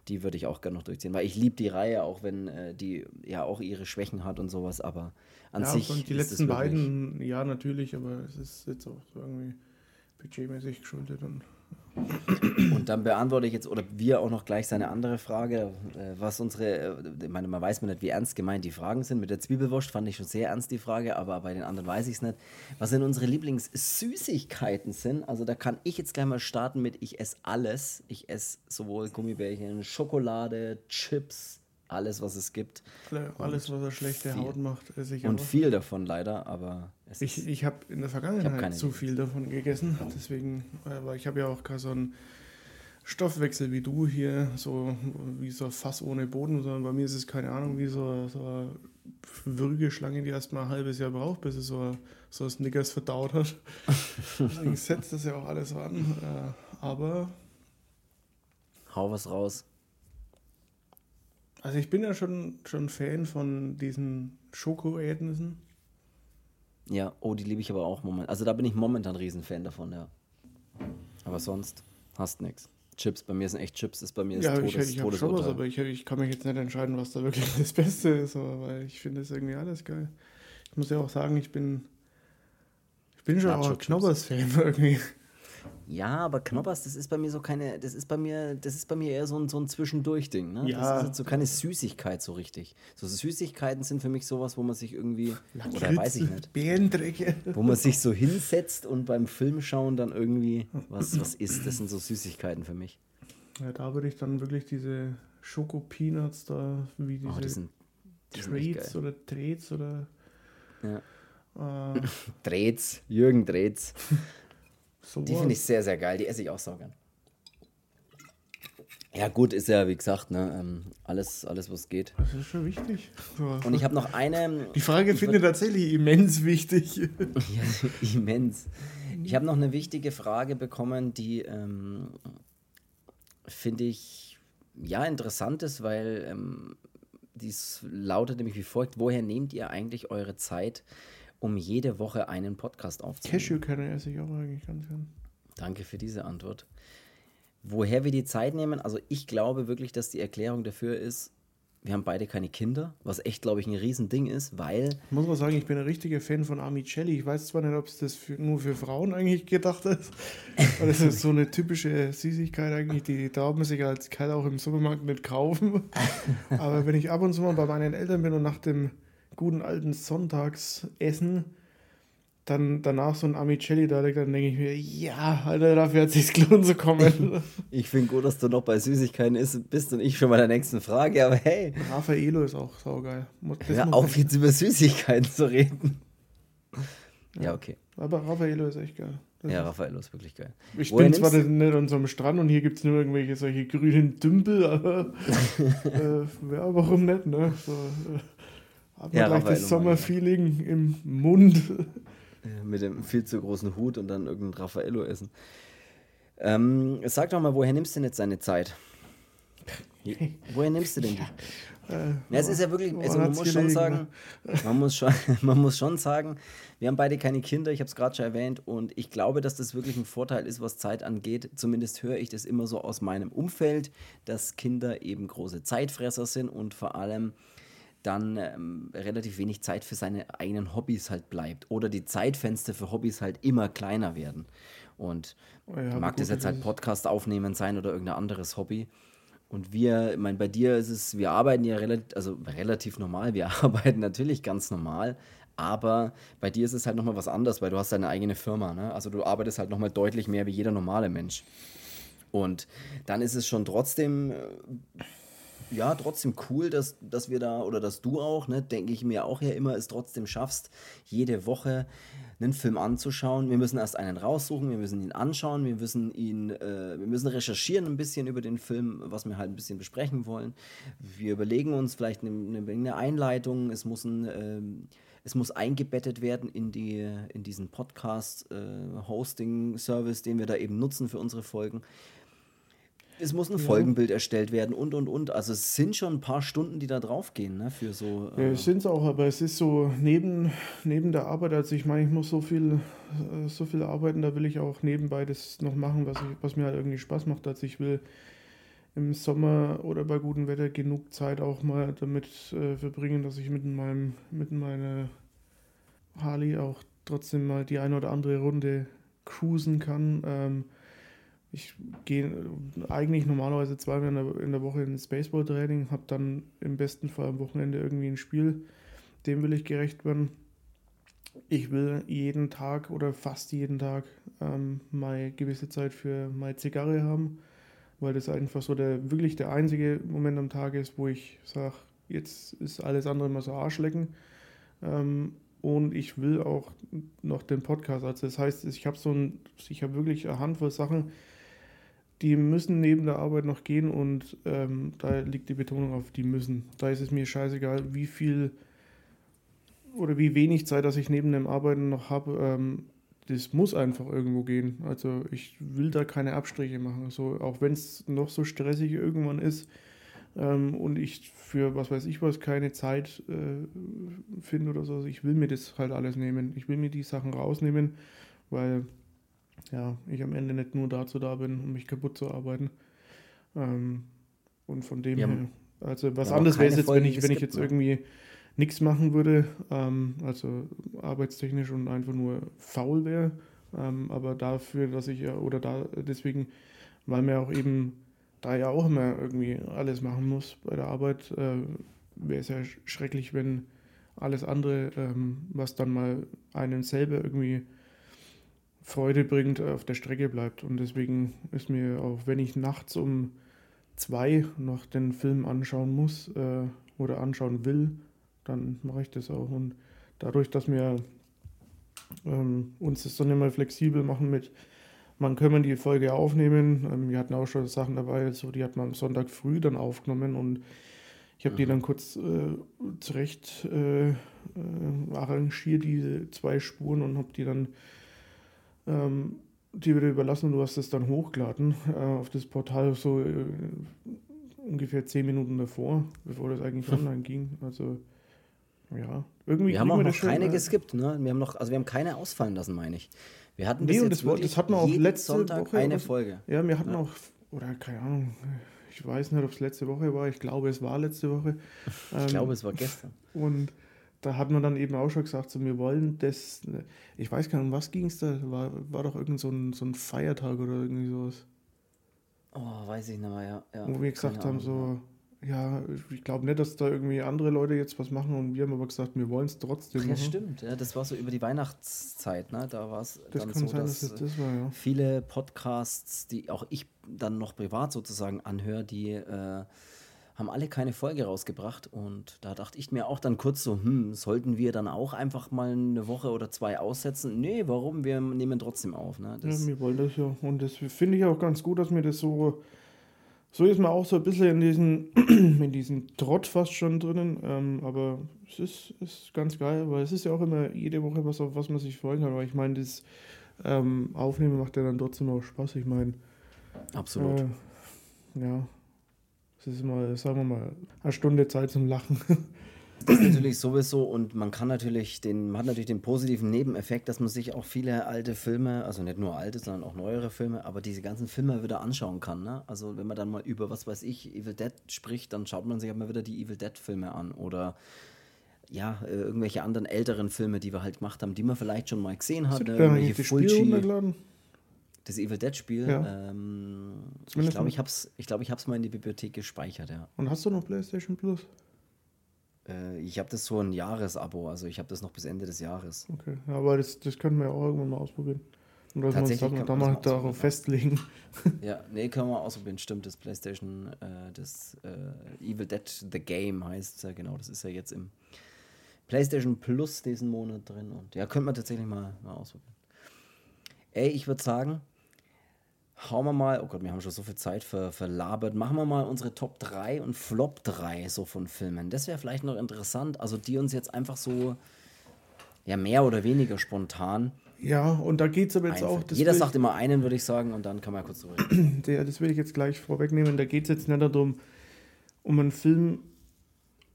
Die würde ich auch gerne noch durchziehen, weil ich liebe die Reihe, auch wenn äh, die ja auch ihre Schwächen hat und sowas, aber an ja, sich. und die letzten beiden, ja, natürlich, aber es ist jetzt auch so irgendwie budgetmäßig geschuldet. Und Und dann beantworte ich jetzt, oder wir auch noch gleich seine andere Frage, äh, was unsere, äh, ich meine, man weiß mir nicht, wie ernst gemeint die Fragen sind. Mit der Zwiebelwurst fand ich schon sehr ernst die Frage, aber bei den anderen weiß ich es nicht. Was denn unsere Lieblingssüßigkeiten sind, also da kann ich jetzt gleich mal starten mit, ich esse alles. Ich esse sowohl Gummibärchen, Schokolade, Chips, alles, was es gibt. alle- alles, was er schlechte viel. Haut macht, esse ich Und auch. viel davon leider, aber es Ich, ich habe in der Vergangenheit zu viel davon gegessen, deswegen, äh, weil ich habe ja auch gar so einen Stoffwechsel wie du hier, so wie so ein Fass ohne Boden, sondern bei mir ist es keine Ahnung, wie so, so eine Würgeschlange, die erstmal ein halbes Jahr braucht, bis sie so, so Snickers verdaut hat. Deswegen setzt das ja auch alles ran. Äh, aber, hau was raus. Also ich bin ja schon, schon Fan von diesen Schokoerlebnissen. Ja, oh, die liebe ich aber auch momentan. Also da bin ich momentan Riesenfan davon, ja. Aber sonst hast nix. Chips, bei mir sind echt Chips, ist bei mir Ja, das ich, Todes, ich habe schon was, aber ich, ich kann mich jetzt nicht entscheiden, was da wirklich das Beste ist, aber weil ich finde es irgendwie alles geil. Ich muss ja auch sagen, ich bin, ich bin schon auch ein Nacho-Chips. Knobbers-Fan irgendwie. Ja, aber Knoppers, das ist bei mir so keine, das ist bei mir, das ist bei mir eher so ein, so ein Zwischendurch-Ding, ne? Ja. Das ist jetzt so keine Süßigkeit so richtig. So Süßigkeiten sind für mich sowas, wo man sich irgendwie, oder weiß ich nicht, Bärendrecke. wo man sich so hinsetzt und beim Film schauen dann irgendwie was, was isst. Das sind so Süßigkeiten für mich. Ja, da würde ich dann wirklich diese Schoko-Peanuts da, wie diese Oh, die sind, die Treats oder Treats oder Ja. äh, Dreht's, Jürgen Dreht's. Sowas. Die finde ich sehr, sehr geil. Die esse ich auch so gern. Ja, gut, ist ja, wie gesagt, ne, ähm, alles, alles, was geht. Das ist schon wichtig. So. Und ich habe noch eine. Die Frage finde ich tatsächlich immens wichtig. Ja, immens. Ich habe noch eine wichtige Frage bekommen, die ähm, finde ich ja interessant ist, weil ähm, dies lautet nämlich wie folgt: Woher nehmt ihr eigentlich eure Zeit, um jede Woche einen Podcast aufzunehmen? Cashewkerne esse ich auch eigentlich ganz gern. Danke für diese Antwort. Woher wir die Zeit nehmen, also ich glaube wirklich, dass die Erklärung dafür ist, wir haben beide keine Kinder, was echt, glaube ich, ein Riesending ist, weil Ich muss mal sagen, ich bin ein richtiger Fan von Amicelli. Ich weiß zwar nicht, ob es das für, nur für Frauen eigentlich gedacht ist, aber das ist so eine typische Süßigkeit eigentlich, die darf man sich als Kerl auch im Supermarkt nicht kaufen. Aber wenn ich ab und zu mal bei meinen Eltern bin und nach dem guten alten Sonntagsessen dann danach so ein Amicelli da liegt, dann denke ich mir, ja, Alter, dafür hat sich's gelohnt zu kommen. ich finde gut, dass du noch bei Süßigkeiten ist, bist und ich schon bei der nächsten Frage, aber hey, Raffaello ist auch saugeil. Das hör muss auf jetzt über Süßigkeiten zu reden. Ja, okay. Aber Raffaello ist echt geil. Das Ja, Raffaello ist wirklich geil. Ich Woher bin zwar nicht an so einem Strand und hier gibt es nur irgendwelche solche grünen Dümpel, aber äh, ja, warum nicht, ne? So, äh, hat man Ja, gleich das Sommerfeeling im Mund. Äh, Mit dem viel zu großen Hut und dann irgendein Raffaello essen. Ähm, sag doch mal, woher nimmst du denn jetzt deine Zeit? Woher nimmst du denn die? Äh, Ja, es ist ja wirklich, also man hat's muss schon sagen, man muss schon, man muss schon sagen, wir haben beide keine Kinder, ich habe es gerade schon erwähnt und ich glaube, dass das wirklich ein Vorteil ist, was Zeit angeht. Zumindest höre ich das immer so aus meinem Umfeld, dass Kinder eben große Zeitfresser sind und vor allem dann ähm, relativ wenig Zeit für seine eigenen Hobbys halt bleibt oder die Zeitfenster für Hobbys halt immer kleiner werden. Und Oh ja, mag das jetzt halt Podcast aufnehmen sein oder irgendein anderes Hobby. Und wir, ich meine, bei dir ist es, wir arbeiten ja relativ, also relativ normal, wir arbeiten natürlich ganz normal, aber bei dir ist es halt nochmal was anderes, weil du hast deine eigene Firma, ne? Also du arbeitest halt nochmal deutlich mehr wie jeder normale Mensch. Und dann ist es schon trotzdem, äh, ja, trotzdem cool, dass, dass wir da, oder dass du auch, ne, denke ich mir auch ja immer, es trotzdem schaffst, jede Woche einen Film anzuschauen. Wir müssen erst einen raussuchen, wir müssen ihn anschauen, wir müssen ihn, äh, wir müssen recherchieren ein bisschen über den Film, was wir halt ein bisschen besprechen wollen. Wir überlegen uns vielleicht eine, eine Einleitung, es muss ein, äh, es muss eingebettet werden in, die, in diesen Podcast-Hosting-Service, äh, den wir da eben nutzen für unsere Folgen. Es muss ein. Folgenbild erstellt werden und und und. Also es sind schon ein paar Stunden, die da draufgehen, ne? Für so. Äh ja, es sind es auch, aber es ist so neben, neben der Arbeit, also ich meine, ich muss so viel, äh, so viel arbeiten, da will ich auch nebenbei das noch machen, was, ich, was mir halt irgendwie Spaß macht. Also ich will im Sommer oder bei gutem Wetter genug Zeit auch mal damit äh, verbringen, dass ich mit meinem, mit meiner Harley auch trotzdem mal die eine oder andere Runde cruisen kann. Ähm, ich gehe eigentlich normalerweise zweimal in der, in der Woche ins Baseball-Training, habe dann im besten Fall am Wochenende irgendwie ein Spiel, dem will ich gerecht werden. Ich will jeden Tag oder fast jeden Tag ähm, mal gewisse Zeit für meine Zigarre haben, weil das einfach so der wirklich der einzige Moment am Tag ist, wo ich sage, jetzt ist alles andere mal so Arschlecken. Ähm, und ich will auch noch den Podcast. Also das heißt, ich habe so ein, ich habe wirklich eine Handvoll Sachen, die müssen neben der Arbeit noch gehen und ähm, da liegt die Betonung auf die müssen. Da ist es mir scheißegal, wie viel oder wie wenig Zeit, dass ich neben dem Arbeiten noch habe. Ähm, das muss einfach irgendwo gehen. Also ich will da keine Abstriche machen. So, auch wenn es noch so stressig irgendwann ist ähm, und ich für was weiß ich was keine Zeit äh, finde oder so. Also ich will mir das halt alles nehmen. Ich will mir die Sachen rausnehmen, weil ja, ich am Ende nicht nur dazu da bin, um mich kaputt zu arbeiten. Ähm, und von dem her, also was anderes wäre es jetzt, wenn ich, wenn ich jetzt ne? irgendwie nichts machen würde, ähm, also arbeitstechnisch und einfach nur faul wäre. Ähm, aber dafür, dass ich ja, oder da deswegen, weil mir auch eben da ja auch immer irgendwie alles machen muss bei der Arbeit, äh, wäre es ja schrecklich, wenn alles andere, ähm, was dann mal einen selber irgendwie Freude bringt, auf der Strecke bleibt. Und deswegen ist mir auch, wenn ich nachts um zwei noch den Film anschauen muss äh, oder anschauen will, dann mache ich das auch. Und dadurch, dass wir ähm, uns das dann immer flexibel machen mit, man können die Folge aufnehmen. Ähm, wir hatten auch schon Sachen dabei, so die hat man am Sonntag früh dann aufgenommen und ich habe die dann kurz äh, zurecht äh, äh, arrangiert, diese zwei Spuren und habe die dann ähm, die wieder überlassen und du hast es dann hochgeladen äh, auf das Portal so äh, ungefähr zehn Minuten davor, bevor das eigentlich online ging. Also ja, irgendwie. Wir haben auch noch keine äh, geskippt, ne? Wir haben noch, also wir haben keine ausfallen lassen, meine ich. Wir hatten nee, und das, das hatten wir auch letzte Sonntag Woche eine Folge. Ja, wir hatten ja. auch, oder keine Ahnung, ich weiß nicht, ob es letzte Woche war. Ich glaube, es war letzte Woche. ich ähm, glaube, es war gestern. Und da hat man dann eben auch schon gesagt, so, wir wollen das, ich weiß gar nicht, um was ging es da? War, war doch irgend so ein, so ein Feiertag oder irgendwie sowas. Oh, weiß ich nicht mehr, ja. ja Wo wir gesagt haben, so, ja, ich glaube nicht, dass da irgendwie andere Leute jetzt was machen und wir haben aber gesagt, wir wollen es trotzdem machen. Ja, stimmt, ja, das war so über die Weihnachtszeit, ne? Da war es dann so, sein, dass, dass das war, ja. viele Podcasts, die auch ich dann noch privat sozusagen anhöre, die äh, haben alle keine Folge rausgebracht und da dachte ich mir auch dann kurz so, hm, sollten wir dann auch einfach mal eine Woche oder zwei aussetzen? Nee, warum? Wir nehmen trotzdem auf. Ne? Das ja, wir wollen das ja. Und das finde ich auch ganz gut, dass mir das so, so ist man auch so ein bisschen in diesen, in diesen Trott fast schon drinnen. Ähm, aber es ist, ist ganz geil, weil es ist ja auch immer jede Woche was, auf was man sich freuen kann. Aber ich meine, das ähm, Aufnehmen macht ja dann trotzdem auch Spaß. Ich meine, absolut. Äh, ja, das ist mal, sagen wir mal, eine Stunde Zeit zum Lachen. Das ist natürlich sowieso und man kann natürlich den, man hat natürlich den positiven Nebeneffekt, dass man sich auch viele alte Filme, also nicht nur alte, sondern auch neuere Filme, aber diese ganzen Filme wieder anschauen kann. Ne? Also wenn man dann mal über, was weiß ich, Evil Dead spricht, dann schaut man sich mal wieder die Evil Dead Filme an oder ja, äh, irgendwelche anderen älteren Filme, die wir halt gemacht haben, die man vielleicht schon mal gesehen hat. Ne? Irgendwelche Fulci. Das Evil Dead Spiel. Ja. Ähm, ich glaube, ich habe es ich glaub, ich hab's mal in die Bibliothek gespeichert, ja. Und hast du noch PlayStation Plus? Äh, ich habe das so ein Jahresabo, also ich habe das noch bis Ende des Jahres. Okay, ja, aber das, das können wir ja auch irgendwann mal ausprobieren. Und dass wir uns Tatsächlich dann, kann da man mal darauf festlegen. Ja, nee, können wir ausprobieren. Stimmt, das PlayStation, äh, das äh, Evil Dead The Game heißt ja genau. Das ist ja jetzt im PlayStation Plus diesen Monat drin. Und ja, könnte man tatsächlich mal, mal ausprobieren. Ey, ich würde sagen, hauen wir mal, oh Gott, wir haben schon so viel Zeit ver, verlabert. Machen wir mal unsere Top 3 und Flop 3 so von Filmen. Das wäre vielleicht noch interessant. Also, die uns jetzt einfach so, ja, mehr oder weniger spontan. Ja, und da geht es aber jetzt auch. Einfallen. das Jeder sagt immer einen, würde ich sagen, und dann kann man ja kurz drüber reden. der, das will ich jetzt gleich vorwegnehmen. Da geht es jetzt nicht darum, um einen Film,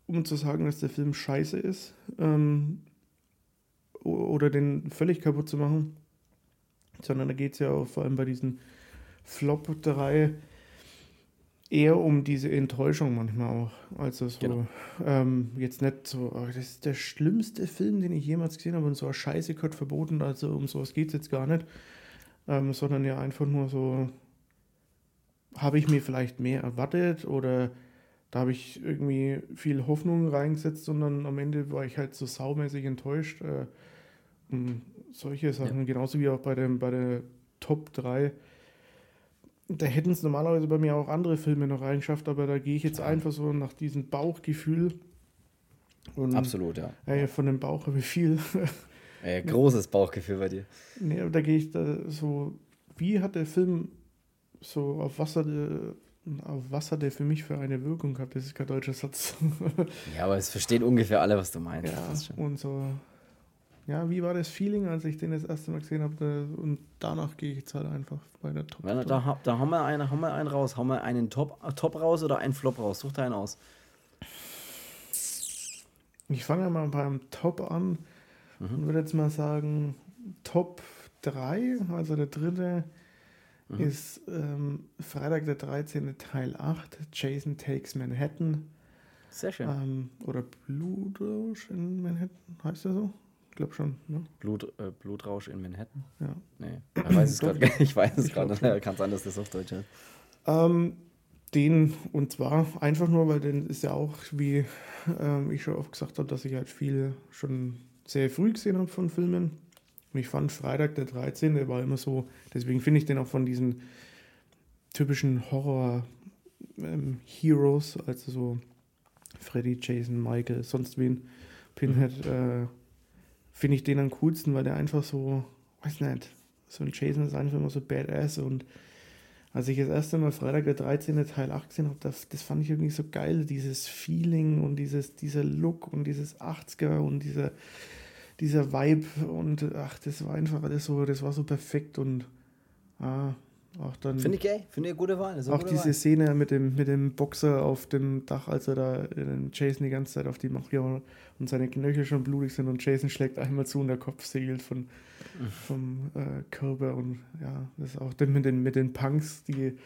um zu sagen, dass der Film scheiße ist ähm, oder den völlig kaputt zu machen, sondern da geht es ja auch vor allem bei diesen Flop 3 eher um diese Enttäuschung manchmal auch. Also so, Genau. ähm, jetzt nicht so, oh, das ist der schlimmste Film, den ich jemals gesehen habe und so eine Scheiße gehört verboten, also um sowas geht es jetzt gar nicht, ähm, sondern ja einfach nur so, habe ich mir vielleicht mehr erwartet oder da habe ich irgendwie viel Hoffnung reingesetzt, sondern am Ende war ich halt so saumäßig enttäuscht. Äh, und solche Sachen, genauso wie auch bei, dem, bei der Top 3. Da hätten es normalerweise bei mir auch andere Filme noch reingeschafft, aber da gehe ich jetzt Klar. einfach so nach diesem Bauchgefühl. Und, Absolut, ja. Äh, von dem Bauch habe ich viel. Äh, großes Bauchgefühl bei dir. nee, aber da gehe ich da so, wie hat der Film so auf Wasser, auf Wasser der für mich für eine Wirkung gehabt? Das ist kein deutscher Satz. Ja, aber es verstehen ungefähr alle, was du meinst. Ja, Das und so. Ja, wie war das Feeling, als ich den das erste Mal gesehen habe? Da- Und danach gehe ich jetzt halt einfach bei der Top. Ja, da, da haben wir einen, haben wir einen raus. Haben wir einen Top, Top raus oder einen Flop raus? Such dir einen aus. Ich fange mal beim Top an Mhm. und würde jetzt mal sagen, Top 3, also der dritte Mhm. ist ähm, Freitag der 13. Teil 8, Jason Takes Manhattan. Sehr schön. Ähm, oder Blutrausch in Manhattan, heißt der so? Ich glaube schon, ne? Blut, äh, Blutrausch in Manhattan? Ja. Nee, ich weiß es gerade nicht. Ich weiß es gerade. Kann sein, dass das auf Deutsch ist. Ähm, den, und zwar einfach nur, weil den ist ja auch, wie ähm, ich schon oft gesagt habe, dass ich halt viel schon sehr früh gesehen habe von Filmen. Und ich fand Freitag der 13. der war immer so, deswegen finde ich den auch von diesen typischen Horror-Heroes, also so Freddy, Jason, Michael, sonst wen, Pinhead, äh, finde ich den am coolsten, weil der einfach so, weiß nicht, so ein Jason ist einfach immer so badass und als ich das erste Mal Freitag der 13. Teil 8 gesehen habe, das, das fand ich irgendwie so geil, dieses Feeling und dieses, dieser Look und dieses 80er und dieser, dieser Vibe und ach, das war einfach alles so, das war so perfekt und ah, auch dann Finde ich geil. Finde ich eine gute Wahl. Eine auch gute diese Wahl. Szene mit dem, mit dem Boxer auf dem Dach, als er da äh, Jason die ganze Zeit auf die Macht und seine Knöchel schon blutig sind und Jason schlägt einmal zu und der Kopf segelt von, vom äh, Körper und ja, das ist auch dann mit den, mit den Punks, die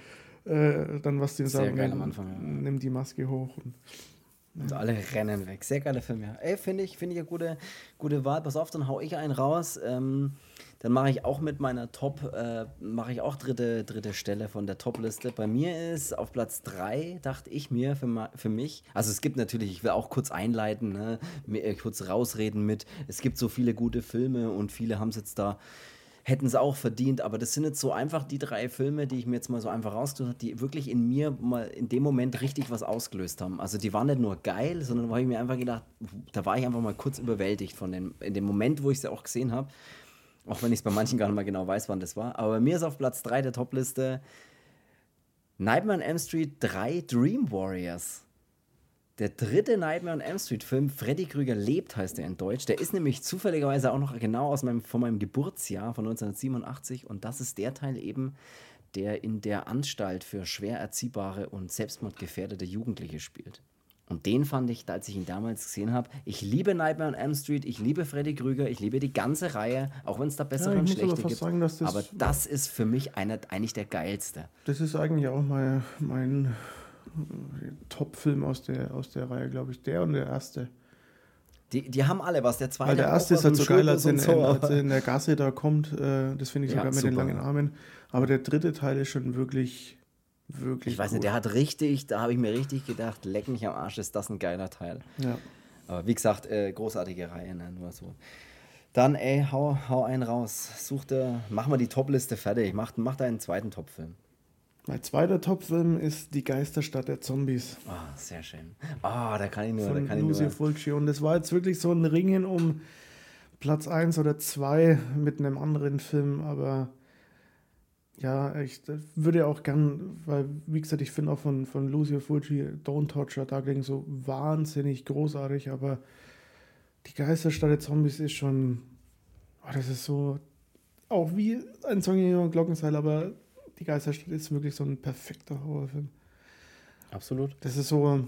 äh, dann was die sagen, geil nimm, am Anfang, ja. nimm die Maske hoch und Und alle rennen weg. Sehr geiler Film, ja. Ey, finde ich, finde ich eine gute, gute Wahl. Pass auf, dann hau ich einen raus. Ähm, dann mache ich auch mit meiner Top, äh, mache ich auch dritte, dritte Stelle von der Top-Liste. Bei mir ist auf Platz 3, dachte ich mir, für, für mich, also es gibt natürlich, ich will auch kurz einleiten, ne, äh, kurz rausreden mit, es gibt so viele gute Filme und viele haben es jetzt da hätten es auch verdient, aber das sind jetzt so einfach die drei Filme, die ich mir jetzt mal so einfach rausgesucht habe, die wirklich in mir mal in dem Moment richtig was ausgelöst haben. Also die waren nicht nur geil, sondern da habe ich mir einfach gedacht, da war ich einfach mal kurz überwältigt von dem, in dem Moment, wo ich sie auch gesehen habe. Auch wenn ich es bei manchen gar nicht mal genau weiß, wann das war. Aber bei mir ist auf Platz 3 der Topliste Nightmare on Elm Street 3 Dream Warriors. Der dritte Nightmare on Elm Street Film, Freddy Krüger lebt, heißt er in Deutsch. Der ist nämlich zufälligerweise auch noch genau aus meinem, von meinem Geburtsjahr von 1987 und das ist der Teil eben, der in der Anstalt für schwer erziehbare und selbstmordgefährdete Jugendliche spielt. Und den fand ich, als ich ihn damals gesehen habe, ich liebe Nightmare on Elm Street, ich liebe Freddy Krüger, ich liebe die ganze Reihe, auch wenn es da bessere Ja, und schlechte gibt. sagen, das- aber das ist für mich einer, eigentlich der geilste. das ist eigentlich auch mein, mein äh, Top-Film aus der, aus der Reihe, glaube ich. Der und der erste. Die, die haben alle was. Der zweite Weil der erste ist halt so geil, als, in, so, als er in der Gasse da kommt. Äh, das finde ich Ja, sogar mit den super. langen Armen. Aber der dritte Teil ist schon wirklich, wirklich Ich weiß nicht, gut. der hat richtig, da habe ich mir richtig gedacht, leck mich am Arsch, ist das ein geiler Teil. Ja. Aber wie gesagt, äh, großartige Reihe, ne? nur so. Dann, ey, hau, hau einen raus. Such dir, mach mal die Top-Liste fertig. Mach, mach deinen zweiten Top-Film. Mein zweiter Topfilm ist Die Geisterstadt der Zombies Ah, sehr schön. Ah, da kann ich nur, da von kann ich Lucio nur. Fulci. Und das war jetzt wirklich so ein Ringen um Platz 1 oder 2 mit einem anderen Film, aber ja, ich würde auch gern, weil, wie gesagt, ich finde auch von, von Lucio Fulci Don't Touch Your Darling so wahnsinnig großartig, aber die Geisterstadt der Zombies ist schon, oh, das ist so, auch wie ein Song in Glockenseil, aber die Geisterstadt ist wirklich so ein perfekter Horrorfilm. Absolut. Das ist so,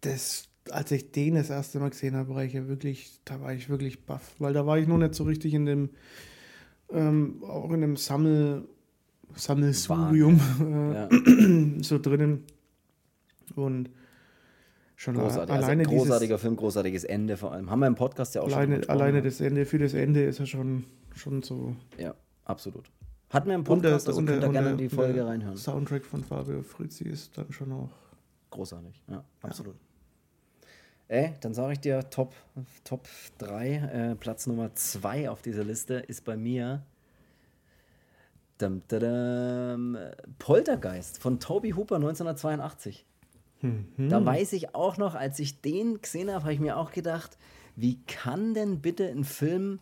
das, als ich den das erste Mal gesehen habe, war ich ja wirklich, da war ich wirklich baff, weil da war ich noch nicht so richtig in dem, ähm, auch in dem Sammel, Sammelsurium äh, Ja, so drinnen und schon großartig. alleine also, dieses, großartiger Film, großartiges Ende vor allem. Haben wir im Podcast ja auch schon alleine, gesprochen, alleine ne? das Ende, für das Ende ist er schon, schon so. Ja, absolut. Hatten wir im Und der, Podcast, also und könnt ihr gerne in die Folge der reinhören. Soundtrack von Fabio Frizzi ist dann schon auch. Großartig, ja, absolut. Ey, dann sage ich dir, Top, Top 3, äh, Platz Nummer 2 auf dieser Liste ist bei mir dum, dum, dum, Poltergeist von Toby Hooper 1982. Da weiß ich auch noch, als ich den gesehen habe, habe ich mir auch gedacht, wie kann denn bitte ein Film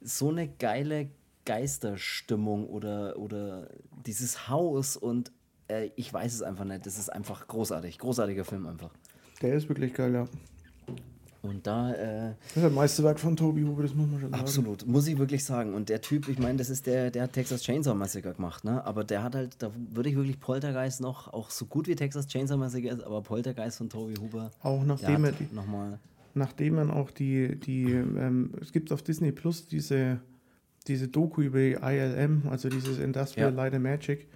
so eine geile Geisterstimmung oder, oder dieses Haus und äh, ich weiß es einfach nicht. Das ist einfach großartig. Großartiger Film einfach. Der ist wirklich geil, ja. Und da, äh, Das ist das Meisterwerk von Tobi Huber, das muss man schon sagen. absolut, muss ich wirklich sagen. Und der Typ, ich meine, das ist der, der hat Texas Chainsaw Massacre gemacht, ne? Aber der hat halt, da würde ich wirklich Poltergeist noch, auch so gut wie Texas Chainsaw Massacre ist, aber Poltergeist von Toby Huber. Auch nachdem er nochmal. nachdem man auch die, die ähm, es gibt auf Disney Plus diese, diese Doku über die ILM, also dieses Industrial Ja. Light and Magic.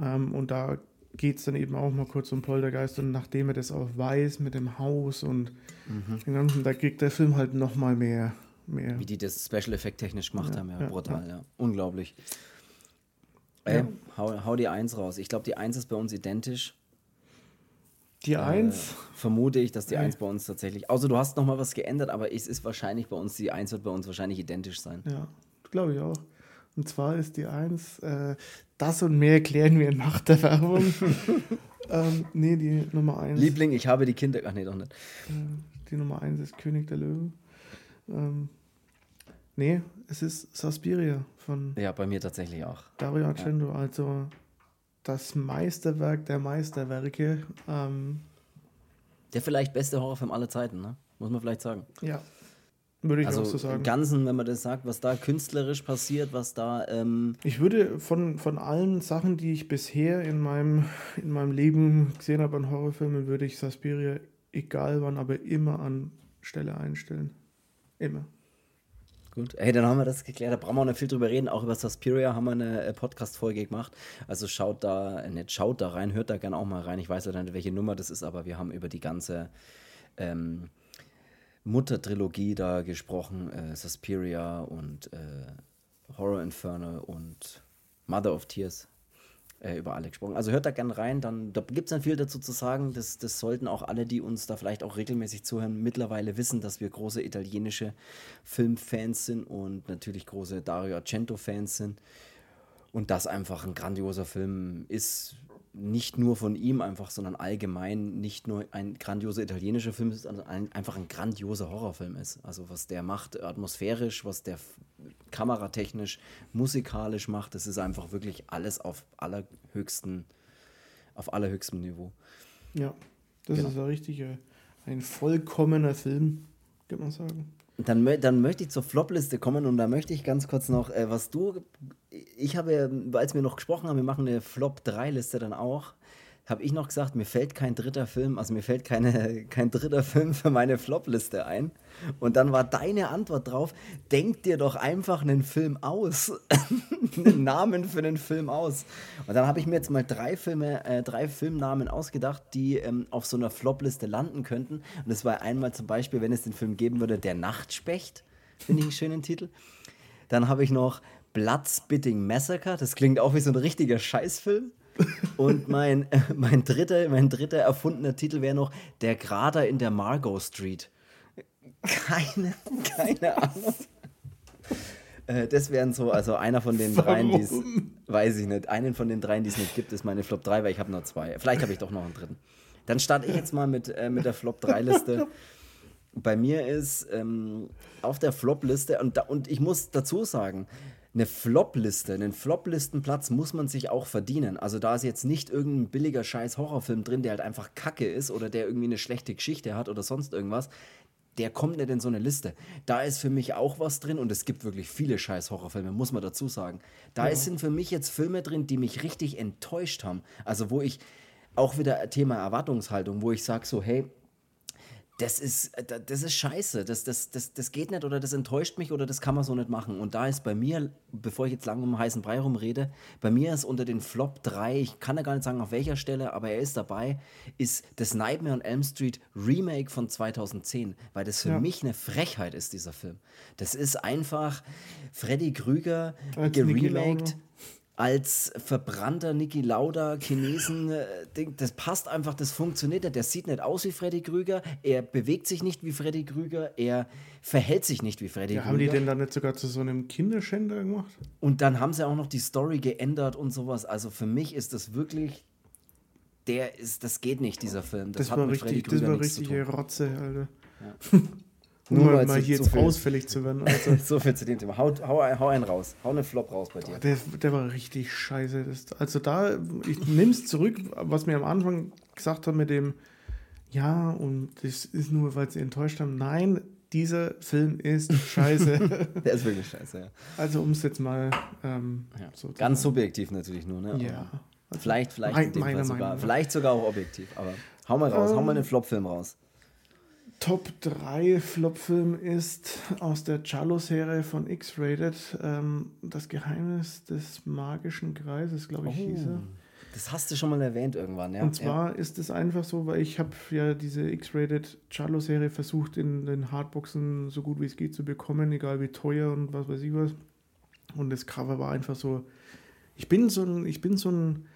Ähm, und da geht es dann eben auch mal kurz um Poltergeist und nachdem er das auch weiß mit dem Haus und Mhm. dem Ganzen, da kriegt der Film halt nochmal mehr, mehr. Wie die das Special Effekt technisch gemacht Ja, haben, ja, ja, brutal, ja. Unglaublich. Ey, hau, hau die Eins raus. Ich glaube, die Eins ist bei uns identisch. Die Eins, Äh, vermute ich, dass die. Eins bei uns tatsächlich. Außer du hast noch mal was geändert, aber es ist wahrscheinlich bei uns, die Eins wird bei uns wahrscheinlich identisch sein. ja, glaube ich auch. Und zwar ist die Eins, äh, das und mehr klären wir nach der Werbung. ähm, nee, die Nummer eins. Liebling, ich habe die Kinder. Ach nee, doch nicht. Die Nummer 1 ist König der Löwen. Ähm, nee, es ist Suspiria von Ja, bei mir tatsächlich auch. Dario Argento. Also das Meisterwerk der Meisterwerke. Ähm, Der vielleicht beste Horrorfilm aller Zeiten, ne? Muss man vielleicht sagen. ja, würde ich also auch so im sagen. Ganzen, wenn man das sagt, was da künstlerisch passiert, was da. Ähm, Ich würde von, von allen Sachen, die ich bisher in meinem, in meinem Leben gesehen habe an Horrorfilmen, würde ich Suspiria, egal wann, aber immer an Stelle einstellen. Immer. Gut, hey, dann haben wir das geklärt. Da brauchen wir auch nicht viel drüber reden. Auch über Suspiria haben wir eine äh, Podcast-Folge gemacht. Also schaut da, äh, nicht schaut da rein, hört da gerne auch mal rein. Ich weiß leider nicht, welche Nummer das ist, aber wir haben über die ganze ähm, Mutter-Trilogie da gesprochen. Äh, Suspiria und äh, Horror Inferno und Mother of Tears. Äh, über alle gesprochen. Also hört da gerne rein, dann, da gibt es dann viel dazu zu sagen. Das, das sollten auch alle, die uns da vielleicht auch regelmäßig zuhören, mittlerweile wissen, dass wir große italienische Filmfans sind und natürlich große Dario Argento-Fans sind. Und das einfach ein grandioser Film ist, nicht nur von ihm einfach, sondern allgemein nicht nur ein grandioser italienischer Film ist, sondern ein, einfach ein grandioser Horrorfilm ist. Also was der macht, atmosphärisch, was der kameratechnisch, musikalisch macht, das ist einfach wirklich alles auf allerhöchsten, auf allerhöchstem Niveau. Ja, das Genau. ist ein richtig äh, ein vollkommener Film, kann man sagen. Dann, dann möchte ich zur Flop-Liste kommen und da möchte ich ganz kurz noch, äh, was du, ich habe, als wir noch gesprochen haben, wir machen eine Flop-3-Liste dann auch. Habe ich noch gesagt, mir fällt kein dritter Film, also mir fällt keine, kein dritter Film für meine Flop-Liste ein. Und dann war deine Antwort drauf, denk dir doch einfach einen Film aus. einen Namen für einen Film aus. Und dann habe ich mir jetzt mal drei Filme, äh, drei Filmnamen ausgedacht, die ähm, auf so einer Flop-Liste landen könnten. Und das war einmal zum Beispiel, wenn es den Film geben würde, Der Nachtspecht. Finde ich einen schönen Titel. Dann habe ich noch Bloodspitting Massacre. Das klingt auch wie so ein richtiger Scheißfilm. Und mein, äh, mein, dritter, mein dritter erfundener Titel wäre noch Der Grader in der Margot Street. Keine, keine Ahnung. Äh, das wären so, also einer von den dreien, die es, weiß ich nicht, einen von den dreien, die es nicht gibt, ist meine Flop 3, weil ich habe nur zwei. Vielleicht habe ich doch noch einen dritten. Dann starte ich jetzt mal mit, äh, mit der Flop 3 Liste. Bei mir ist ähm, auf der Flop-Liste, und, und ich muss dazu sagen, eine Flop-Liste, einen Flop-Listenplatz muss man sich auch verdienen. Also da ist jetzt nicht irgendein billiger scheiß Horrorfilm drin, der halt einfach kacke ist oder der irgendwie eine schlechte Geschichte hat oder sonst irgendwas. Der kommt nicht in so eine Liste. Da ist für mich auch was drin und es gibt wirklich viele scheiß Horrorfilme, muss man dazu sagen. Da ja. sind für mich jetzt Filme drin, die mich richtig enttäuscht haben. Also wo ich auch wieder Thema Erwartungshaltung, wo ich sage so, hey, das ist, äh, das ist scheiße, das, das, das, das geht nicht oder das enttäuscht mich oder das kann man so nicht machen. Und da ist bei mir, bevor ich jetzt lange um heißen Brei rumrede, bei mir ist unter den Flop 3, ich kann ja gar nicht sagen auf welcher Stelle, aber er ist dabei, ist das Nightmare on Elm Street Remake von 2010, weil das für ja. mich eine Frechheit ist, dieser Film. Das ist einfach Freddy Krüger geremaked als verbrannter Niki Lauda Chinesen, äh, das passt einfach, das funktioniert nicht. Der sieht nicht aus wie Freddy Krüger, er bewegt sich nicht wie Freddy Krüger, er verhält sich nicht wie Freddy ja, Krüger. Haben die denn dann nicht sogar zu so einem Kinderschänder gemacht? Und dann haben sie auch noch die Story geändert und sowas. Also für mich ist das wirklich, der ist, das geht nicht, dieser Film. Das, das war richtig, das war richtige Rotze, Alter. Ja. Nur mal, mal hier jetzt ausfällig zu werden. Also. so viel zu dem Thema. Hau, hau, hau einen raus. Hau einen Flop raus bei dir. Der, der war richtig scheiße. Das, also da, ich nehme es zurück, was mir am Anfang gesagt hat mit dem, ja, und das ist nur, weil sie enttäuscht haben. Nein, dieser Film ist scheiße. der ist wirklich scheiße, ja. Also um es jetzt mal ähm, ja. so Ganz subjektiv natürlich nur, ne? Ja. Also vielleicht, vielleicht, mein, sogar, vielleicht sogar auch objektiv. Aber hau mal raus, ähm, hau mal einen Flop-Film raus. Top 3 Flop-Film ist aus der Charlo-Serie von X-Rated ähm, Das Geheimnis des magischen Kreises, glaube ich, oh, hieß er. Das hast du schon mal erwähnt irgendwann, ja. Und zwar ja. ist es einfach so, weil ich habe ja diese X-Rated Charlo-Serie versucht, in den Hardboxen so gut wie es geht zu bekommen, egal wie teuer und was weiß ich was. Und das Cover war einfach so. Ich bin so ein, ich bin so ein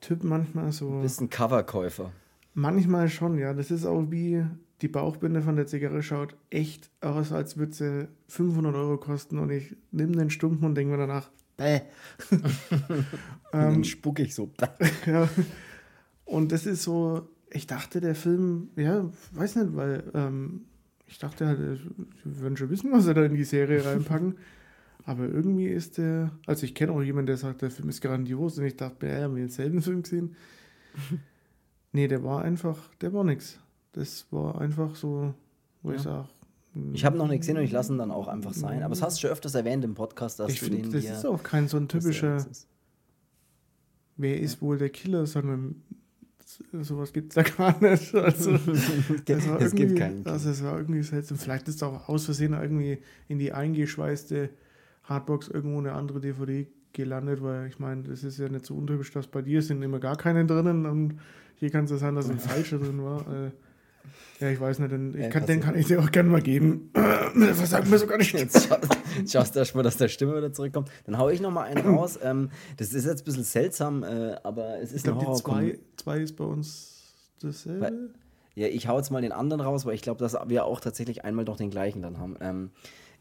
Typ manchmal so. Du bist ein Coverkäufer. Manchmal schon, ja. Das ist auch wie die Bauchbinde von der Zigarre schaut echt aus, als würde sie 500 Euro kosten und ich nehme den Stumpen und denke mir danach, bäh. ähm, dann spucke ich so. ja. Und das ist so, ich dachte, der Film, ja, weiß nicht, weil ähm, ich dachte halt, wir würden schon wissen, was sie da in die Serie reinpacken. Aber irgendwie ist der, also ich kenne auch jemanden, der sagt, der Film ist grandios und ich dachte, ja, haben wir denselben Film gesehen. nee, der war einfach, der war nix. Das war einfach so, wo ja. ich sage. Ich habe noch nicht gesehen und ich lasse ihn dann auch einfach sein. Aber das hast du schon öfters erwähnt im Podcast, dass ich du find, den. Das ist auch kein so ein typischer. Wer ist wohl der Killer, sondern sowas gibt es da gar nicht. Also, das war es gibt keinen. Also, es war irgendwie seltsam. Vielleicht ist es auch aus Versehen irgendwie in die eingeschweißte Hardbox irgendwo eine andere DVD gelandet, weil ich meine, das ist ja nicht so untypisch, dass bei dir sind immer gar keine drinnen und hier kann es ja sein, dass ein falscher drin war. Ja, ich weiß nicht, den, ich kann, den kann ich dir auch gerne mal geben. Was sagt mir sogar nicht. Jetzt schaust du erst mal, dass der Stimme wieder zurückkommt. Dann haue ich noch mal einen raus. Ähm, das ist jetzt ein bisschen seltsam, äh, aber es ist ich glaub, eine zwei, zwei ist bei uns dasselbe. Weil, ja, ich hau jetzt mal den anderen raus, weil ich glaube, dass wir auch tatsächlich einmal doch den gleichen dann haben. Ähm,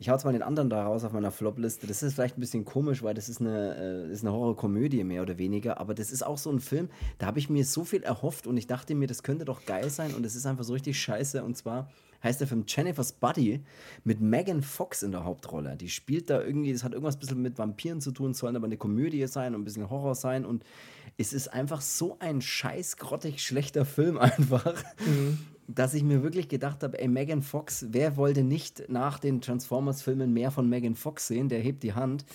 ich hau jetzt mal den anderen da raus auf meiner Flop-Liste. Das ist vielleicht ein bisschen komisch, weil das ist eine, äh, ist eine Horrorkomödie mehr oder weniger. Aber das ist auch so ein Film, da habe ich mir so viel erhofft und ich dachte mir, das könnte doch geil sein und es ist einfach so richtig scheiße. Und zwar heißt der Film Jennifer's Buddy mit Megan Fox in der Hauptrolle. Die spielt da irgendwie, das hat irgendwas ein bisschen mit Vampiren zu tun, soll aber eine Komödie sein und ein bisschen Horror sein. Und es ist einfach so ein scheiß grottig schlechter Film einfach. Mhm. Dass ich mir wirklich gedacht habe, ey, Megan Fox, wer wollte nicht nach den Transformers-Filmen mehr von Megan Fox sehen? Der hebt die Hand.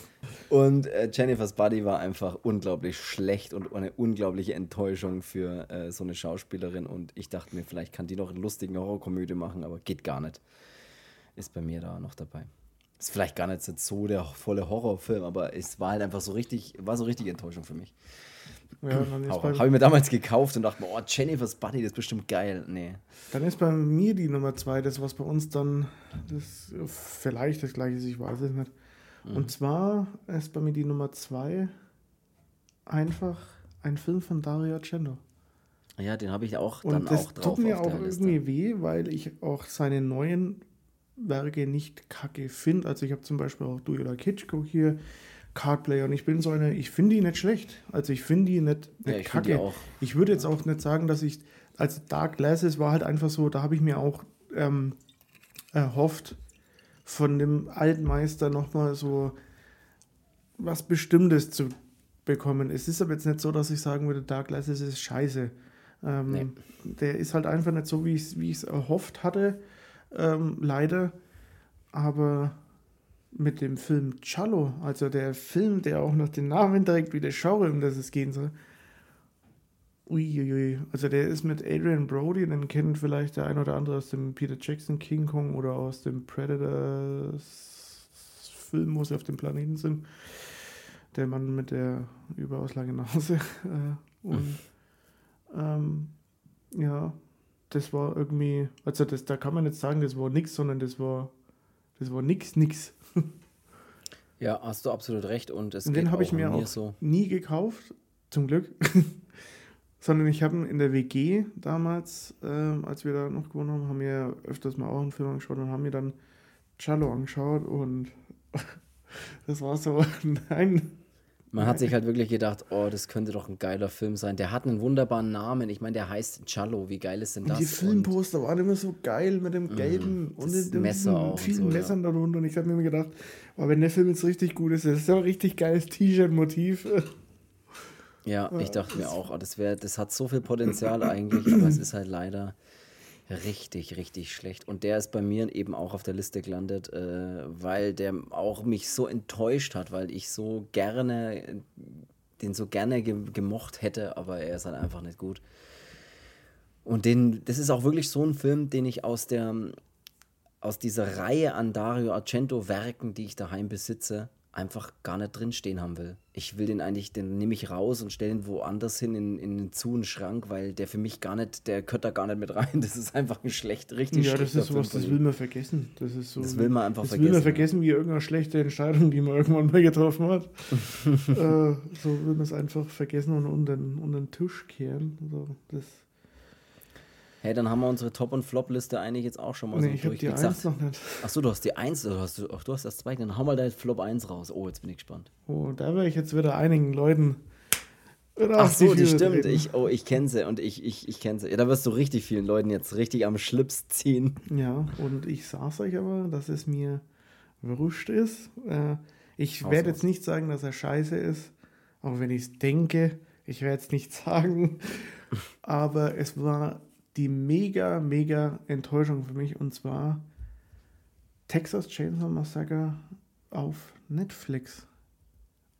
Und äh, Jennifer's Buddy war einfach unglaublich schlecht und eine unglaubliche Enttäuschung für äh, so eine Schauspielerin. Und ich dachte mir, vielleicht kann die noch eine lustige Horrorkomödie machen, aber geht gar nicht. Ist bei mir da noch dabei. Ist vielleicht gar nicht so der volle Horrorfilm, aber es war halt einfach so richtig, war so richtig Enttäuschung für mich. Ja, Habe ich mir damals gekauft und dachte mir, oh, Jennifer's Buddy, das ist bestimmt geil. Nee. Dann ist bei mir die Nummer zwei, das was bei uns dann, das vielleicht das gleiche ist, ich weiß es nicht. Mhm. Und zwar ist bei mir die Nummer zwei einfach ein Film von Dario Argento. Ja, den habe ich auch und dann das auch drauf. Tut mir auch irgendwie weh, weil ich auch seine neuen Werke nicht kacke finde. Also ich habe zum Beispiel auch Du oder Kitschko hier Cardplayer und ich bin so eine, ich finde die nicht schlecht. Also ich finde die nicht, nicht ja, ich kacke. Auch. Ich würde jetzt auch nicht sagen, dass ich, also Dark Glasses war halt einfach so, da habe ich mir auch ähm, erhofft, von dem alten Meister nochmal so was Bestimmtes zu bekommen. Es ist aber jetzt nicht so, dass ich sagen würde, Dark Glasses ist scheiße. Ähm, nee. Der ist halt einfach nicht so, wie ich es erhofft hatte, ähm, leider. Aber mit dem Film Cello, also der Film, der auch noch den Namen trägt, wie der Genre, um das es gehen soll. Uiuiui. Also der ist mit Adrian Brody, den kennt vielleicht der ein oder andere aus dem Peter Jackson King Kong oder aus dem Predator Film, wo sie auf dem Planeten sind. Der Mann mit der überaus langen Nase. Und ähm, ja, das war irgendwie, also das, da kann man nicht sagen, das war nix, sondern das war, das war nix, nix. Ja, hast du absolut recht. Und, es und den habe ich mir auch so. nie gekauft, zum Glück. Sondern ich habe ihn in der WG damals, äh, als wir da noch gewohnt haben, haben wir öfters mal auch einen Film angeschaut und haben mir dann Cello angeschaut und das war so, nein, man hat sich halt wirklich gedacht, oh, das könnte doch ein geiler Film sein. Der hat einen wunderbaren Namen. Ich meine, der heißt Cello. Wie geil ist denn das? Und die Filmposter waren immer so geil mit dem mhm. gelben und den, Messer vielen so, Messern ja. darunter. Und ich habe mir gedacht, oh, wenn der Film jetzt richtig gut ist, das ist ja ein richtig geiles T-Shirt-Motiv. Ja, ich dachte mir auch, oh, das, wär, das hat so viel Potenzial eigentlich, aber es ist halt leider richtig, richtig schlecht. Und der ist bei mir eben auch auf der Liste gelandet, äh, weil der auch mich so enttäuscht hat, weil ich so gerne, den so gerne ge gemocht hätte, aber er ist halt einfach nicht gut. Und den, das ist auch wirklich so ein Film, den ich aus der, aus dieser Reihe an Dario Argento-Werken, die ich daheim besitze, einfach gar nicht drinstehen haben will. Ich will den eigentlich, den nehme ich raus und stelle ihn woanders hin in, in einen zu einen Schrank, weil der für mich gar nicht, der gehört da gar nicht mit rein. Das ist einfach ein schlecht, richtig Ja, das ist sowas, das will man vergessen. Das ist so. Das will man einfach das vergessen. Das will man vergessen, wie irgendeine schlechte Entscheidung, die man irgendwann mal getroffen hat. äh, so will man es einfach vergessen und unter den, unter den Tisch kehren. Also das Hey, dann haben wir unsere Top- und Flop-Liste eigentlich jetzt auch schon mal nee, so ich durch. Die eins noch nicht. Achso, du hast die 1, du hast, ach, du hast das 2, dann hau mal dein Flop 1 raus. Oh, jetzt bin ich gespannt. Oh, da wäre ich jetzt wieder einigen Leuten. Ach so, die stimmt. Ich, oh, ich kenne sie und ich, ich, ich kenne sie. Ja, da wirst du richtig vielen Leuten jetzt richtig am Schlips ziehen. Ja, und ich sag's euch aber, dass es mir wurscht ist. Äh, ich werde jetzt nicht sagen, dass er scheiße ist, aber wenn ich es denke, ich werde es nicht sagen. aber es war die mega, mega Enttäuschung für mich und zwar Texas Chainsaw Massacre auf Netflix.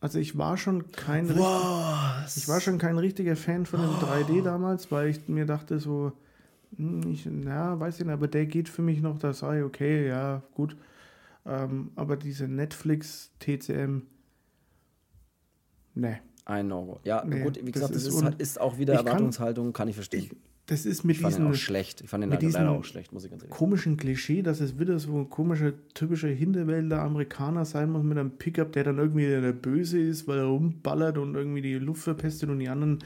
Also ich war schon kein Was? ich war schon kein richtiger Fan von dem oh. 3D damals, weil ich mir dachte so, hm, ich, na, weiß ich nicht, aber der geht für mich noch, da sei okay, ja, gut. Ähm, aber diese Netflix TCM, ne. Ein No-Go. Ja, nee, gut, wie gesagt, das, das ist, ist, ist, auch wieder Erwartungshaltung, kann, kann ich verstehen. Ich, das ist mit ich fand diesen, auch schlecht. Ich fand den leider auch schlecht, muss ich ganz ehrlich komischen Klischee, dass es wieder so ein komischer, typischer Hinterwälder Amerikaner sein muss mit einem Pickup, der dann irgendwie der Böse ist, weil er rumballert und irgendwie die Luft verpestet und die anderen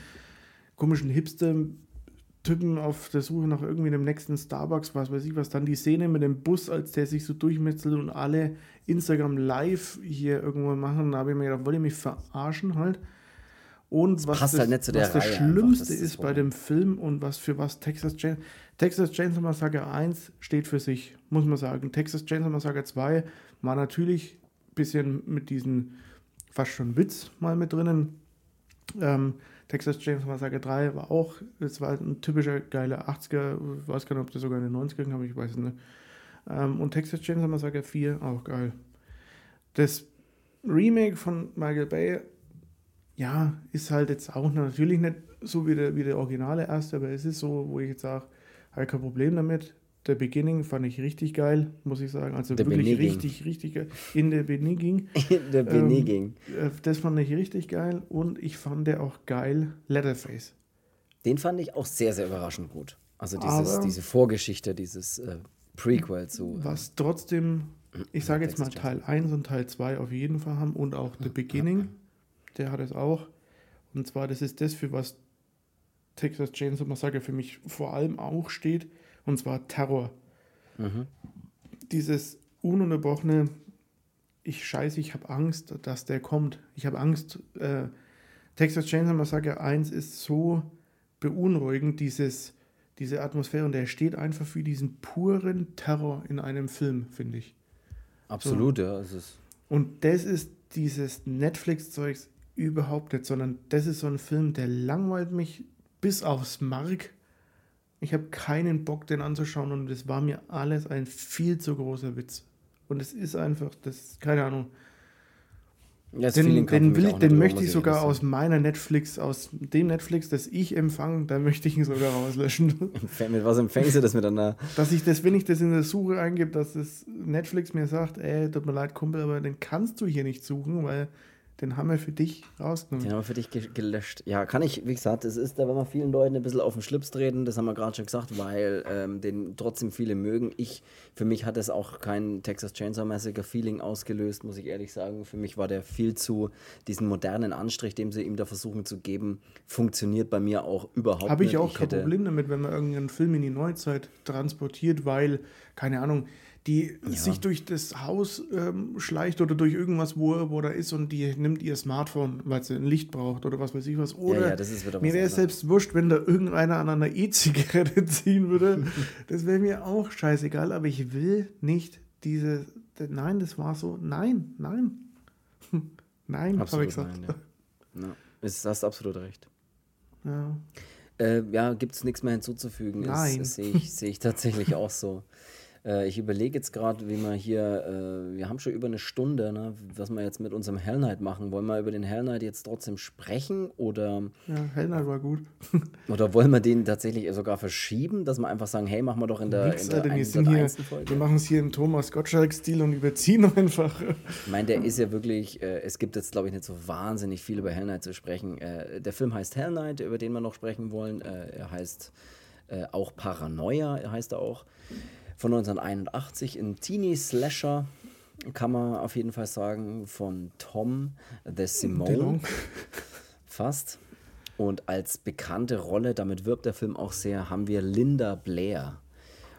komischen Hipster-Typen auf der Suche nach irgendwie dem nächsten Starbucks, was weiß ich was. Dann die Szene mit dem Bus, als der sich so durchmetzelt und alle Instagram live hier irgendwo machen. Da habe ich mir gedacht, wollt ihr mich verarschen halt? Und was, das, halt was das Schlimmste das ist, bei dem Film und was für was Texas Chainsaw Texas Chainsaw Massacre 1 steht für sich, muss man sagen. Texas Chainsaw Massacre 2 war natürlich ein bisschen mit diesem fast schon Witz mal mit drinnen. Ähm, Texas Chainsaw Massacre 3 war auch, es war ein typischer geiler 80er, ich weiß gar nicht, ob das sogar in den 90ern kam, ich weiß es nicht. Ähm, und Texas Chainsaw Massacre 4 auch geil. Das Remake von Michael Bay, ja, ist halt jetzt auch natürlich nicht so wie der, wie der originale erste, aber es ist so, wo ich jetzt sage, habe kein Problem damit. Der Beginning fand ich richtig geil, muss ich sagen. Also Der wirklich Beginning. richtig, richtig geil. In der Beginning. Der Benegging. Ähm, äh, das fand ich richtig geil und ich fand der auch geil Leatherface. Den fand ich auch sehr, sehr überraschend gut. Also dieses, Aber- diese Vorgeschichte, dieses äh, Prequel zu. äh, Was trotzdem, ich sage jetzt mal Teil 1 und Teil 2 auf jeden Fall haben und auch The Beginning, der hat es auch. Und zwar, das ist das, für was Texas Chainsaw Massacre für mich vor allem auch steht, und zwar Terror. Mhm. Dieses ununterbrochene, ich scheiße, ich habe Angst, dass der kommt. Ich habe Angst. Äh, Texas Chainsaw Massacre 1 ist so beunruhigend, dieses, diese Atmosphäre, und der steht einfach für diesen puren Terror in einem Film, finde ich. Absolut, ja. Es ist, Und das ist dieses Netflix-Zeugs überhaupt nicht, sondern das ist so ein Film, der langweilt mich bis aufs Mark. Ich habe keinen Bock, den anzuschauen und es war mir alles ein viel zu großer Witz. Und es ist einfach, das, keine Ahnung. ja, das Den, den, will, den möchte ich sogar aus meiner Netflix, aus dem Netflix, das ich empfange, da möchte ich ihn sogar rauslöschen. Mit was empfängst du das miteinander? dass ich das, wenn ich das in der Suche eingebe, dass das Netflix mir sagt, ey, tut mir leid, Kumpel, aber den kannst du hier nicht suchen, weil den haben wir für dich rausgenommen. Den haben wir für dich ge gelöscht. Ja, kann ich, wie gesagt, es ist, da wenn wir vielen Leuten ein bisschen auf den Schlips treten, das haben wir gerade schon gesagt, weil ähm, den trotzdem viele mögen. Ich, für mich hat es auch kein Texas Chainsaw Massacre Feeling ausgelöst, muss ich ehrlich sagen. Für mich war der viel zu, diesen modernen Anstrich, den sie ihm da versuchen zu geben, funktioniert bei mir auch überhaupt Habe nicht. ich auch kein hätte- Problem damit, wenn man irgendeinen Film in die Neuzeit transportiert, weil, keine Ahnung, die sich durch das Haus ähm, schleicht oder durch irgendwas, wo, er- wo er ist und die nimmt ihr Smartphone, weil sie ein Licht braucht oder was weiß ich was. Oder ja, ist was mir wäre es selbst wurscht, wenn da irgendeiner an einer E-Zigarette ziehen würde. das wäre mir auch scheißegal, aber ich will nicht diese. Nein, das war so. Nein, nein. Nein, habe Absolut ich gesagt. nein, ja. Ja, es, hast absolut recht. Ja. Äh, ja, gibt es nichts mehr hinzuzufügen. Nein. Das, das sehe ich, sehe ich tatsächlich auch so. Äh, ich überlege jetzt gerade, wie wir hier, äh, wir haben schon über eine Stunde, ne, was wir jetzt mit unserem Hell Knight machen. Wollen wir über den Hell Knight jetzt trotzdem sprechen oder, Ja, Hell Knight war gut. oder wollen wir den tatsächlich sogar verschieben, dass wir einfach sagen, hey, machen wir doch in der, Nix, in der Alter, wir, sind hier, 101. Folge? wir machen es hier im Thomas Gottschalk-Stil und überziehen einfach. Ich meine, der ist ja wirklich, äh, es gibt jetzt, glaube ich, nicht so wahnsinnig viel über Hell Knight zu sprechen. Äh, der Film heißt Hell Knight, über den wir noch sprechen wollen. Äh, er heißt äh, auch Paranoia, heißt er auch. Von 1981, ein Teenie-Slasher, kann man auf jeden Fall sagen, von Tom the Simone. Fast. Und als bekannte Rolle, damit wirbt der Film auch sehr, haben wir Linda Blair.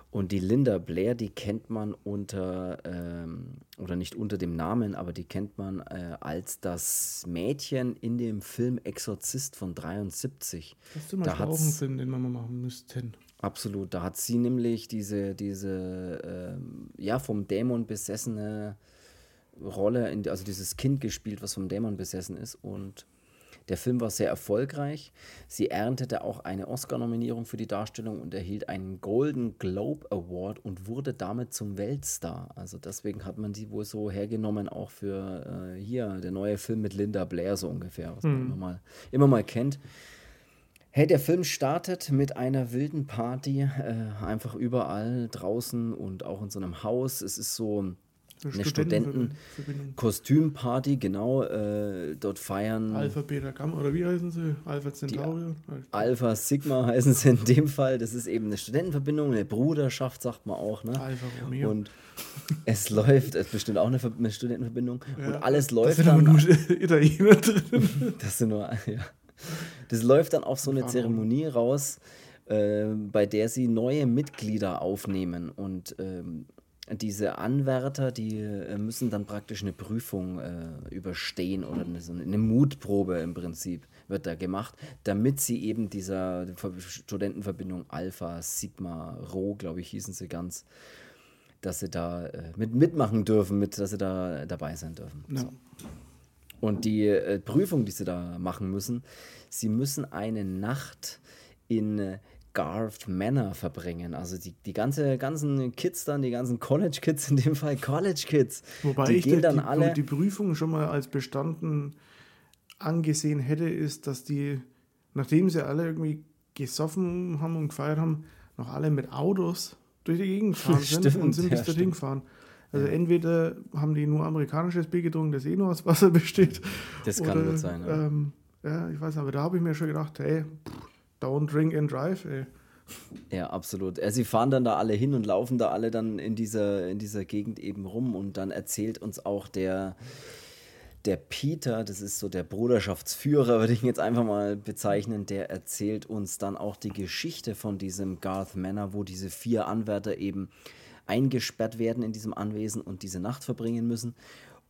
Und die Linda Blair, die kennt man unter, ähm, oder nicht unter dem Namen, aber die kennt man äh, als das Mädchen in dem Film Exorzist von 73. Das ist zum Da Beispiel auch ein Film, den wir mal machen müssten. Absolut, da hat sie nämlich diese, diese ähm, ja, vom Dämon besessene Rolle, in, also dieses Kind gespielt, was vom Dämon besessen ist. Und der Film war sehr erfolgreich. Sie erntete auch eine Oscar-Nominierung für die Darstellung und erhielt einen Golden Globe Award und wurde damit zum Weltstar. Also deswegen hat man sie wohl so hergenommen, auch für äh, hier der neue Film mit Linda Blair so ungefähr, was man immer mal, immer mal kennt. Hey, der Film startet mit einer wilden Party, äh, einfach überall draußen und auch in so einem Haus. Es ist so eine Studenten-Kostümparty, genau. Äh, dort feiern Alpha, Beta, Gamma, oder wie heißen sie? Alpha Centauri? Alpha, Sigma heißen sie in dem Fall. Das ist eben eine Studentenverbindung, eine Bruderschaft, sagt man auch. Ne? Alpha Romeo. Und es läuft, es ist bestimmt auch eine, Ver- eine Studentenverbindung. und alles da läuft sind aber dann. nur Italiener drin. Das sind nur, ja. Das läuft dann auf so eine Zeremonie raus, äh, bei der sie neue Mitglieder aufnehmen. Und ähm, diese Anwärter, die äh, müssen dann praktisch eine Prüfung äh, überstehen oder eine, so eine Mutprobe im Prinzip wird da gemacht, damit sie eben dieser Ver- Studentenverbindung Alpha, Sigma, Rho, glaube ich, hießen sie ganz, dass sie da äh, mit, mitmachen dürfen, mit, dass sie da dabei sein dürfen. Ja. Und die äh, Prüfung, die sie da machen müssen, sie müssen eine Nacht in äh, Garth Manor verbringen. Also die, die ganze, ganzen Kids dann, die ganzen College-Kids, in dem Fall College-Kids. Wobei die ich gehen dann die, alle. die Prüfung schon mal als bestanden angesehen hätte, ist, dass die, nachdem sie alle irgendwie gesoffen haben und gefeiert haben, noch alle mit Autos durch die Gegend gefahren sind Stimmt, und sind bis ja, dorthin gefahren. Also entweder haben die nur amerikanisches Bier getrunken, das eh nur aus Wasser besteht. Das kann gut sein, ja. Ähm, ja, ich weiß, aber da habe ich mir schon gedacht, hey, don't drink and drive, ey. Ja, absolut. Sie fahren dann da alle hin und laufen da alle dann in dieser, in dieser Gegend eben rum und dann erzählt uns auch der, der Peter, das ist so der Bruderschaftsführer, würde ich ihn jetzt einfach mal bezeichnen, der erzählt uns dann auch die Geschichte von diesem Garth Manor, wo diese vier Anwärter eben eingesperrt werden in diesem Anwesen und diese Nacht verbringen müssen.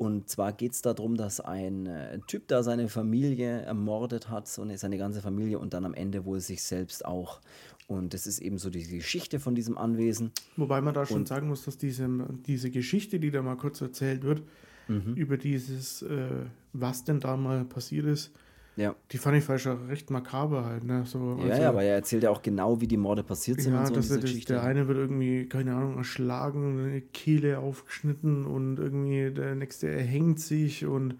Und zwar geht es darum, dass ein äh, Typ da seine Familie ermordet hat, so eine, seine ganze Familie und dann am Ende wohl sich selbst auch. Und das ist eben so die Geschichte von diesem Anwesen. Wobei man da schon Und- sagen muss, dass diese, diese Geschichte, die da mal kurz erzählt wird, Mhm. über dieses, äh, was denn da mal passiert ist, Ja. die fand ich auch recht makaber halt. Ne? So, ja, ja, aber er erzählt ja auch genau, wie die Morde passiert sind ja, und so dass dieser er das, der eine wird irgendwie, keine Ahnung, erschlagen, eine Kehle aufgeschnitten und irgendwie der nächste erhängt sich und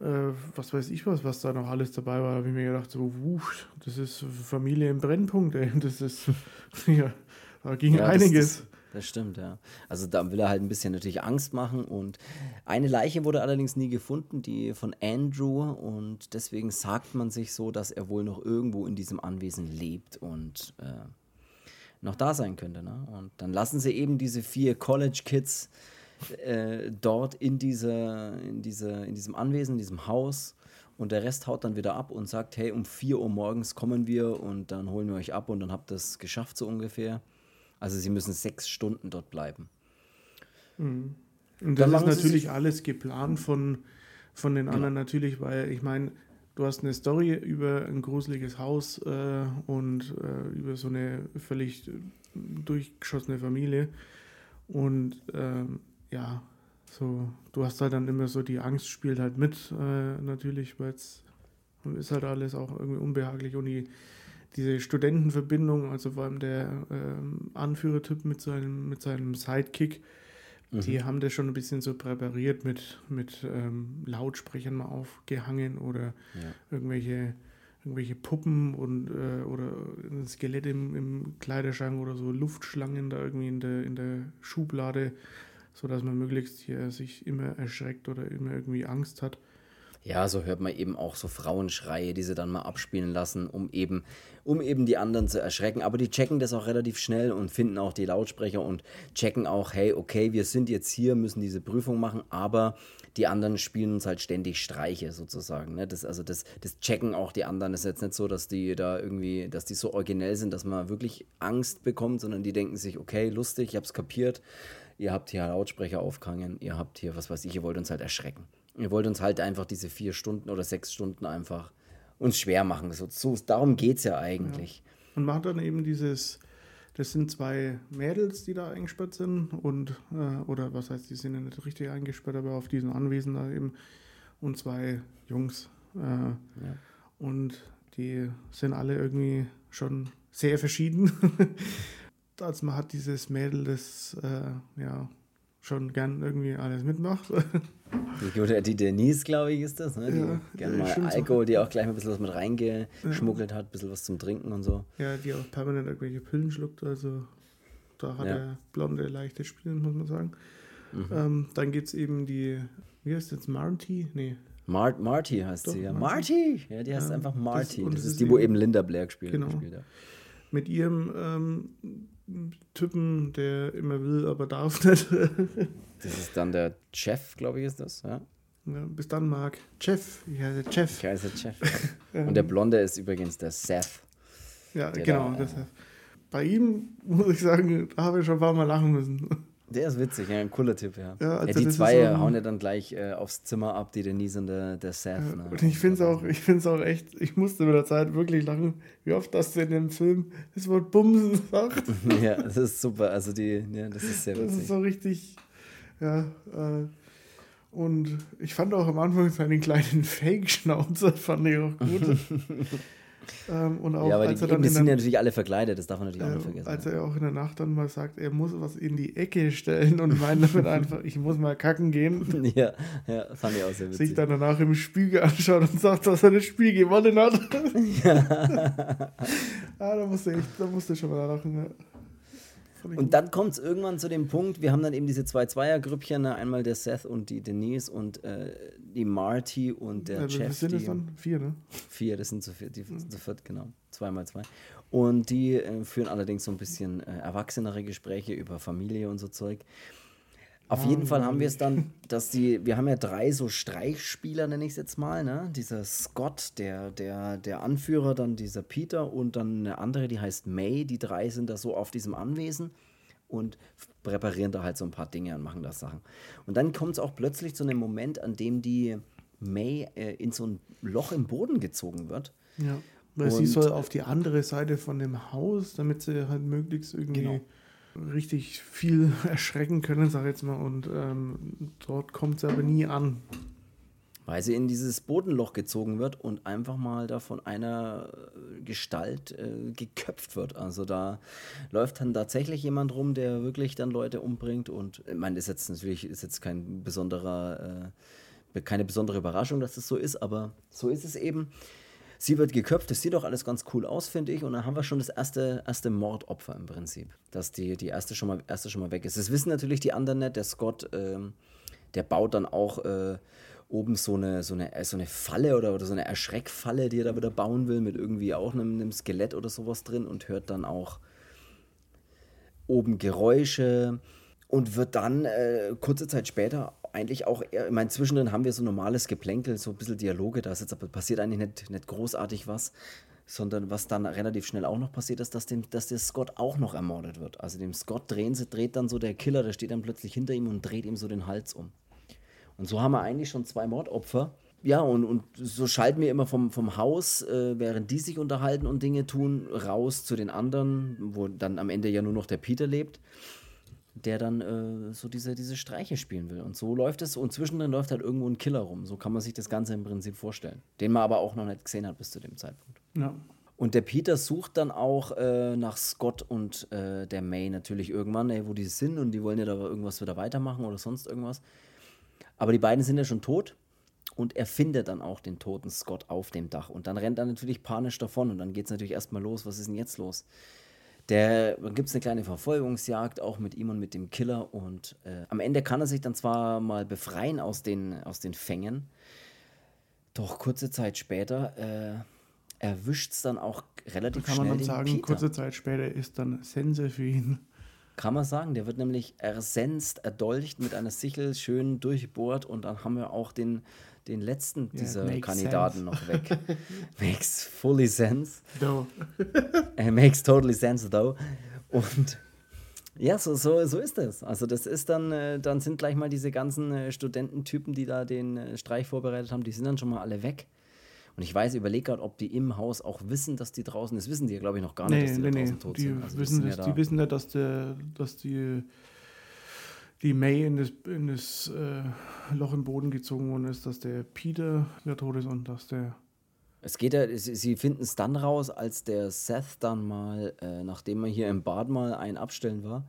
äh, was weiß ich was, was da noch alles dabei war. Da habe ich mir gedacht, so, wusch, das ist Familie im Brennpunkt, ey. Das ist, ja, da ging Ja, einiges. Das, das stimmt, ja. Also da will er halt ein bisschen natürlich Angst machen und eine Leiche wurde allerdings nie gefunden, die von Andrew und deswegen sagt man sich so, dass er wohl noch irgendwo in diesem Anwesen lebt und äh, noch da sein könnte. Ne? Und dann lassen sie eben diese vier College Kids äh, dort in, dieser, in, dieser, in diesem Anwesen, in diesem Haus. Und der Rest haut dann wieder ab und sagt, hey, um 4 Uhr morgens kommen wir und dann holen wir euch ab und dann habt ihr es geschafft so ungefähr. Also sie müssen sechs Stunden dort bleiben. Und Dann das ist machen sie natürlich alles geplant von, von den anderen natürlich, weil ich meine, du hast eine Story über ein gruseliges Haus äh, und äh, über so eine völlig äh, durchgeschossene Familie. Und ähm, ja, so, du hast halt dann immer so, die Angst spielt halt mit, äh, natürlich, weil es ist halt alles auch irgendwie unbehaglich und die, diese Studentenverbindung, also vor allem der ähm, Anführertyp mit seinem, mit seinem Sidekick, die haben das schon ein bisschen so präpariert mit, mit ähm, Lautsprechern mal aufgehangen oder Ja. irgendwelche, irgendwelche Puppen und äh, oder ein Skelett im, im Kleiderschrank oder so Luftschlangen da irgendwie in der, in der Schublade, sodass man möglichst hier sich immer erschreckt oder immer irgendwie Angst hat. Ja, so hört man eben auch so Frauenschreie, die sie dann mal abspielen lassen, um eben, um eben die anderen zu erschrecken. Aber die checken das auch relativ schnell und finden auch die Lautsprecher und checken auch, hey, okay, wir sind jetzt hier, müssen diese Prüfung machen, aber die anderen spielen uns halt ständig Streiche sozusagen. Ne? Das, also das, das checken auch die anderen. Es ist jetzt nicht so, dass die da irgendwie, dass die so originell sind, dass man wirklich Angst bekommt, sondern die denken sich, okay, lustig, ich hab's kapiert. Ihr habt hier Lautsprecher aufgehangen, ihr habt hier, was weiß ich, ihr wollt uns halt erschrecken. Ihr wollt uns halt einfach diese vier Stunden oder sechs Stunden einfach uns schwer machen. So, so, darum geht es ja eigentlich. Und macht dann eben dieses, das sind zwei Mädels, die da eingesperrt sind und, äh, oder was heißt, die sind ja nicht richtig eingesperrt, aber auf diesem Anwesen da eben und zwei Jungs. Äh, Und die sind alle irgendwie schon sehr verschieden. also man hat dieses Mädel, das äh, ja schon gern irgendwie alles mitmacht. Die, oder die Denise, glaube ich, ist das. Ne? Die Ja, gerne ja, mal. Alkohol, die auch gleich mal ein bisschen was mit reingeschmuggelt hat, ein bisschen was zum Trinken und so. ja, die auch permanent irgendwelche Pillen schluckt, also da hat Ja. er blonde leichte Spielen, muss man sagen. Mhm. Ähm, dann gibt es eben die, wie heißt das, Marty? Nee, Mar Marty heißt Doch, sie, ja. Marty. Ja, die heißt Ja, einfach Marty. Das, das ist die, wo eben- eben Linda Blair gespielt, Genau. gespielt hat. mit ihrem ähm, Typen, der immer will, aber darf nicht. Das ist dann der Chef, glaube ich, ist das. Ja? ja, bis dann. Jeff, ja, der Jeff. Okay, ist der Chef. und der Blonde ist übrigens der Seth. Ja, genau. da, das, bei ihm muss ich sagen, da habe ich schon ein paar Mal lachen müssen. Der ist witzig, ja, ein cooler Typ, ja. Ja, also ja, die zwei so hauen ja dann gleich äh, aufs Zimmer ab, die Denise und der, der Seth. Ne? Und ich finde es auch, ich find's auch echt, ich musste mit der Zeit wirklich lachen, wie oft das in dem Film das Wort Bumsen sagt. ja, das ist super. Also die, ja, das ist sehr Das ist witzig. so richtig, ja. Äh, Und ich fand auch am Anfang seinen kleinen Fake-Schnauzer, fand ich auch gut. Ähm, und auch, ja, aber die, dann die sind ja natürlich alle verkleidet, das darf man natürlich äh, auch nicht vergessen. Als er auch in der Nacht dann mal sagt, er muss was in die Ecke stellen und meint damit einfach, ich muss mal kacken gehen. ja, ja, fand ich auch sehr witzig. Sich dann danach im Spiegel anschaut und sagt, dass er das Spiel gewonnen hat. Ja. ah, da musste ich, da musste ich schon mal lachen. Ja. Und dann kommt es irgendwann zu dem Punkt, wir haben dann eben diese zwei Zweiergrüppchen, ne? einmal der Seth und die Denise und äh, die Marty und der ja, Jeff. Sind das dann? Vier, ne? Vier, das sind zu viert, die mhm. zu viert, genau. Zwei mal zwei. Und die äh, führen allerdings so ein bisschen äh, erwachsenere Gespräche über Familie und so Zeug. Auf jeden Fall haben wir es dann, dass die, wir haben ja drei so Streichspieler, nenne ich es jetzt mal, ne? Dieser Scott, der, der, der Anführer, dann dieser Peter und dann eine andere, die heißt May. Die drei sind da so auf diesem Anwesen und präparieren da halt so ein paar Dinge und machen da Sachen. Und dann kommt es auch plötzlich zu einem Moment, an dem die May äh, in so ein Loch im Boden gezogen wird. Ja, weil und, sie soll auf die andere Seite von dem Haus, damit sie halt möglichst irgendwie. Genau richtig viel erschrecken können, sag ich jetzt mal. Und ähm, dort kommt es aber nie an. Weil sie in dieses Bodenloch gezogen wird und einfach mal da von einer äh, Gestalt äh, geköpft wird. Also da läuft dann tatsächlich jemand rum, der wirklich dann Leute umbringt. Und ich meine, ist jetzt natürlich ist jetzt kein besonderer, äh, keine besondere Überraschung, dass das so ist, aber so ist es eben. Sie wird geköpft, das sieht doch alles ganz cool aus, finde ich. Und dann haben wir schon das erste, erste Mordopfer im Prinzip, dass die, die erste, schon mal, erste schon mal weg ist. Das wissen natürlich die anderen nicht. Der Scott, ähm, der baut dann auch äh, oben so eine, so, eine, so eine Falle oder, oder so eine Erschreckfalle, die er da wieder bauen will, mit irgendwie auch einem, einem Skelett oder sowas drin und hört dann auch oben Geräusche und wird dann äh, kurze Zeit später eigentlich auch, ich meine, zwischendrin haben wir so normales Geplänkel, so ein bisschen Dialoge, da ist jetzt aber passiert eigentlich nicht, nicht großartig was, sondern was dann relativ schnell auch noch passiert ist, dass, dem, dass der Scott auch noch ermordet wird. Also dem Scott drehen sie, dreht dann so der Killer, der steht dann plötzlich hinter ihm und dreht ihm so den Hals um. Und so haben wir eigentlich schon zwei Mordopfer. Ja, und, und so schalten wir immer vom, vom Haus, äh, während die sich unterhalten und Dinge tun, raus zu den anderen, wo dann am Ende ja nur noch der Peter lebt der dann äh, so diese, diese Streiche spielen will. Und so läuft es und zwischendrin läuft halt irgendwo ein Killer rum. So kann man sich das Ganze im Prinzip vorstellen. Den man aber auch noch nicht gesehen hat bis zu dem Zeitpunkt. Ja. Und der Peter sucht dann auch äh, nach Scott und äh, der May natürlich irgendwann, ey, wo die sind und die wollen ja da irgendwas wieder weitermachen oder sonst irgendwas. Aber die beiden sind ja schon tot und er findet dann auch den toten Scott auf dem Dach. Und dann rennt er natürlich panisch davon und dann geht es natürlich erstmal los. Was ist denn jetzt los? Der gibt es eine kleine Verfolgungsjagd auch mit ihm und mit dem Killer und äh, am Ende kann er sich dann zwar mal befreien aus den, aus den Fängen, doch kurze Zeit später äh, erwischt es dann auch relativ kann schnell. Kann man dann sagen, Peter. kurze Zeit später ist dann Sense für ihn. Kann man sagen, der wird nämlich ersenzt, erdolcht mit einer Sichel schön durchbohrt und dann haben wir auch den den letzten dieser yeah, Kandidaten sense. noch weg. makes fully sense. No. It makes totally sense, though. Und ja, so, so, so ist es. Also das ist dann, äh, dann sind gleich mal diese ganzen äh, Studententypen, die da den äh, Streich vorbereitet haben, die sind dann schon mal alle weg. Und ich weiß, überlege gerade, ob die im Haus auch wissen, dass die draußen, das wissen die ja, glaube ich, noch gar nicht, nee, dass die nee, da draußen nee. tot die sind. Also wissen das, ja da die wissen ja, dass, der, dass die die May in das, in das äh, Loch im Boden gezogen worden ist, dass der Peter der tot ist und dass der. Es geht ja, sie finden es dann raus, als der Seth dann mal, äh, nachdem er hier im Bad mal ein Abstellen war,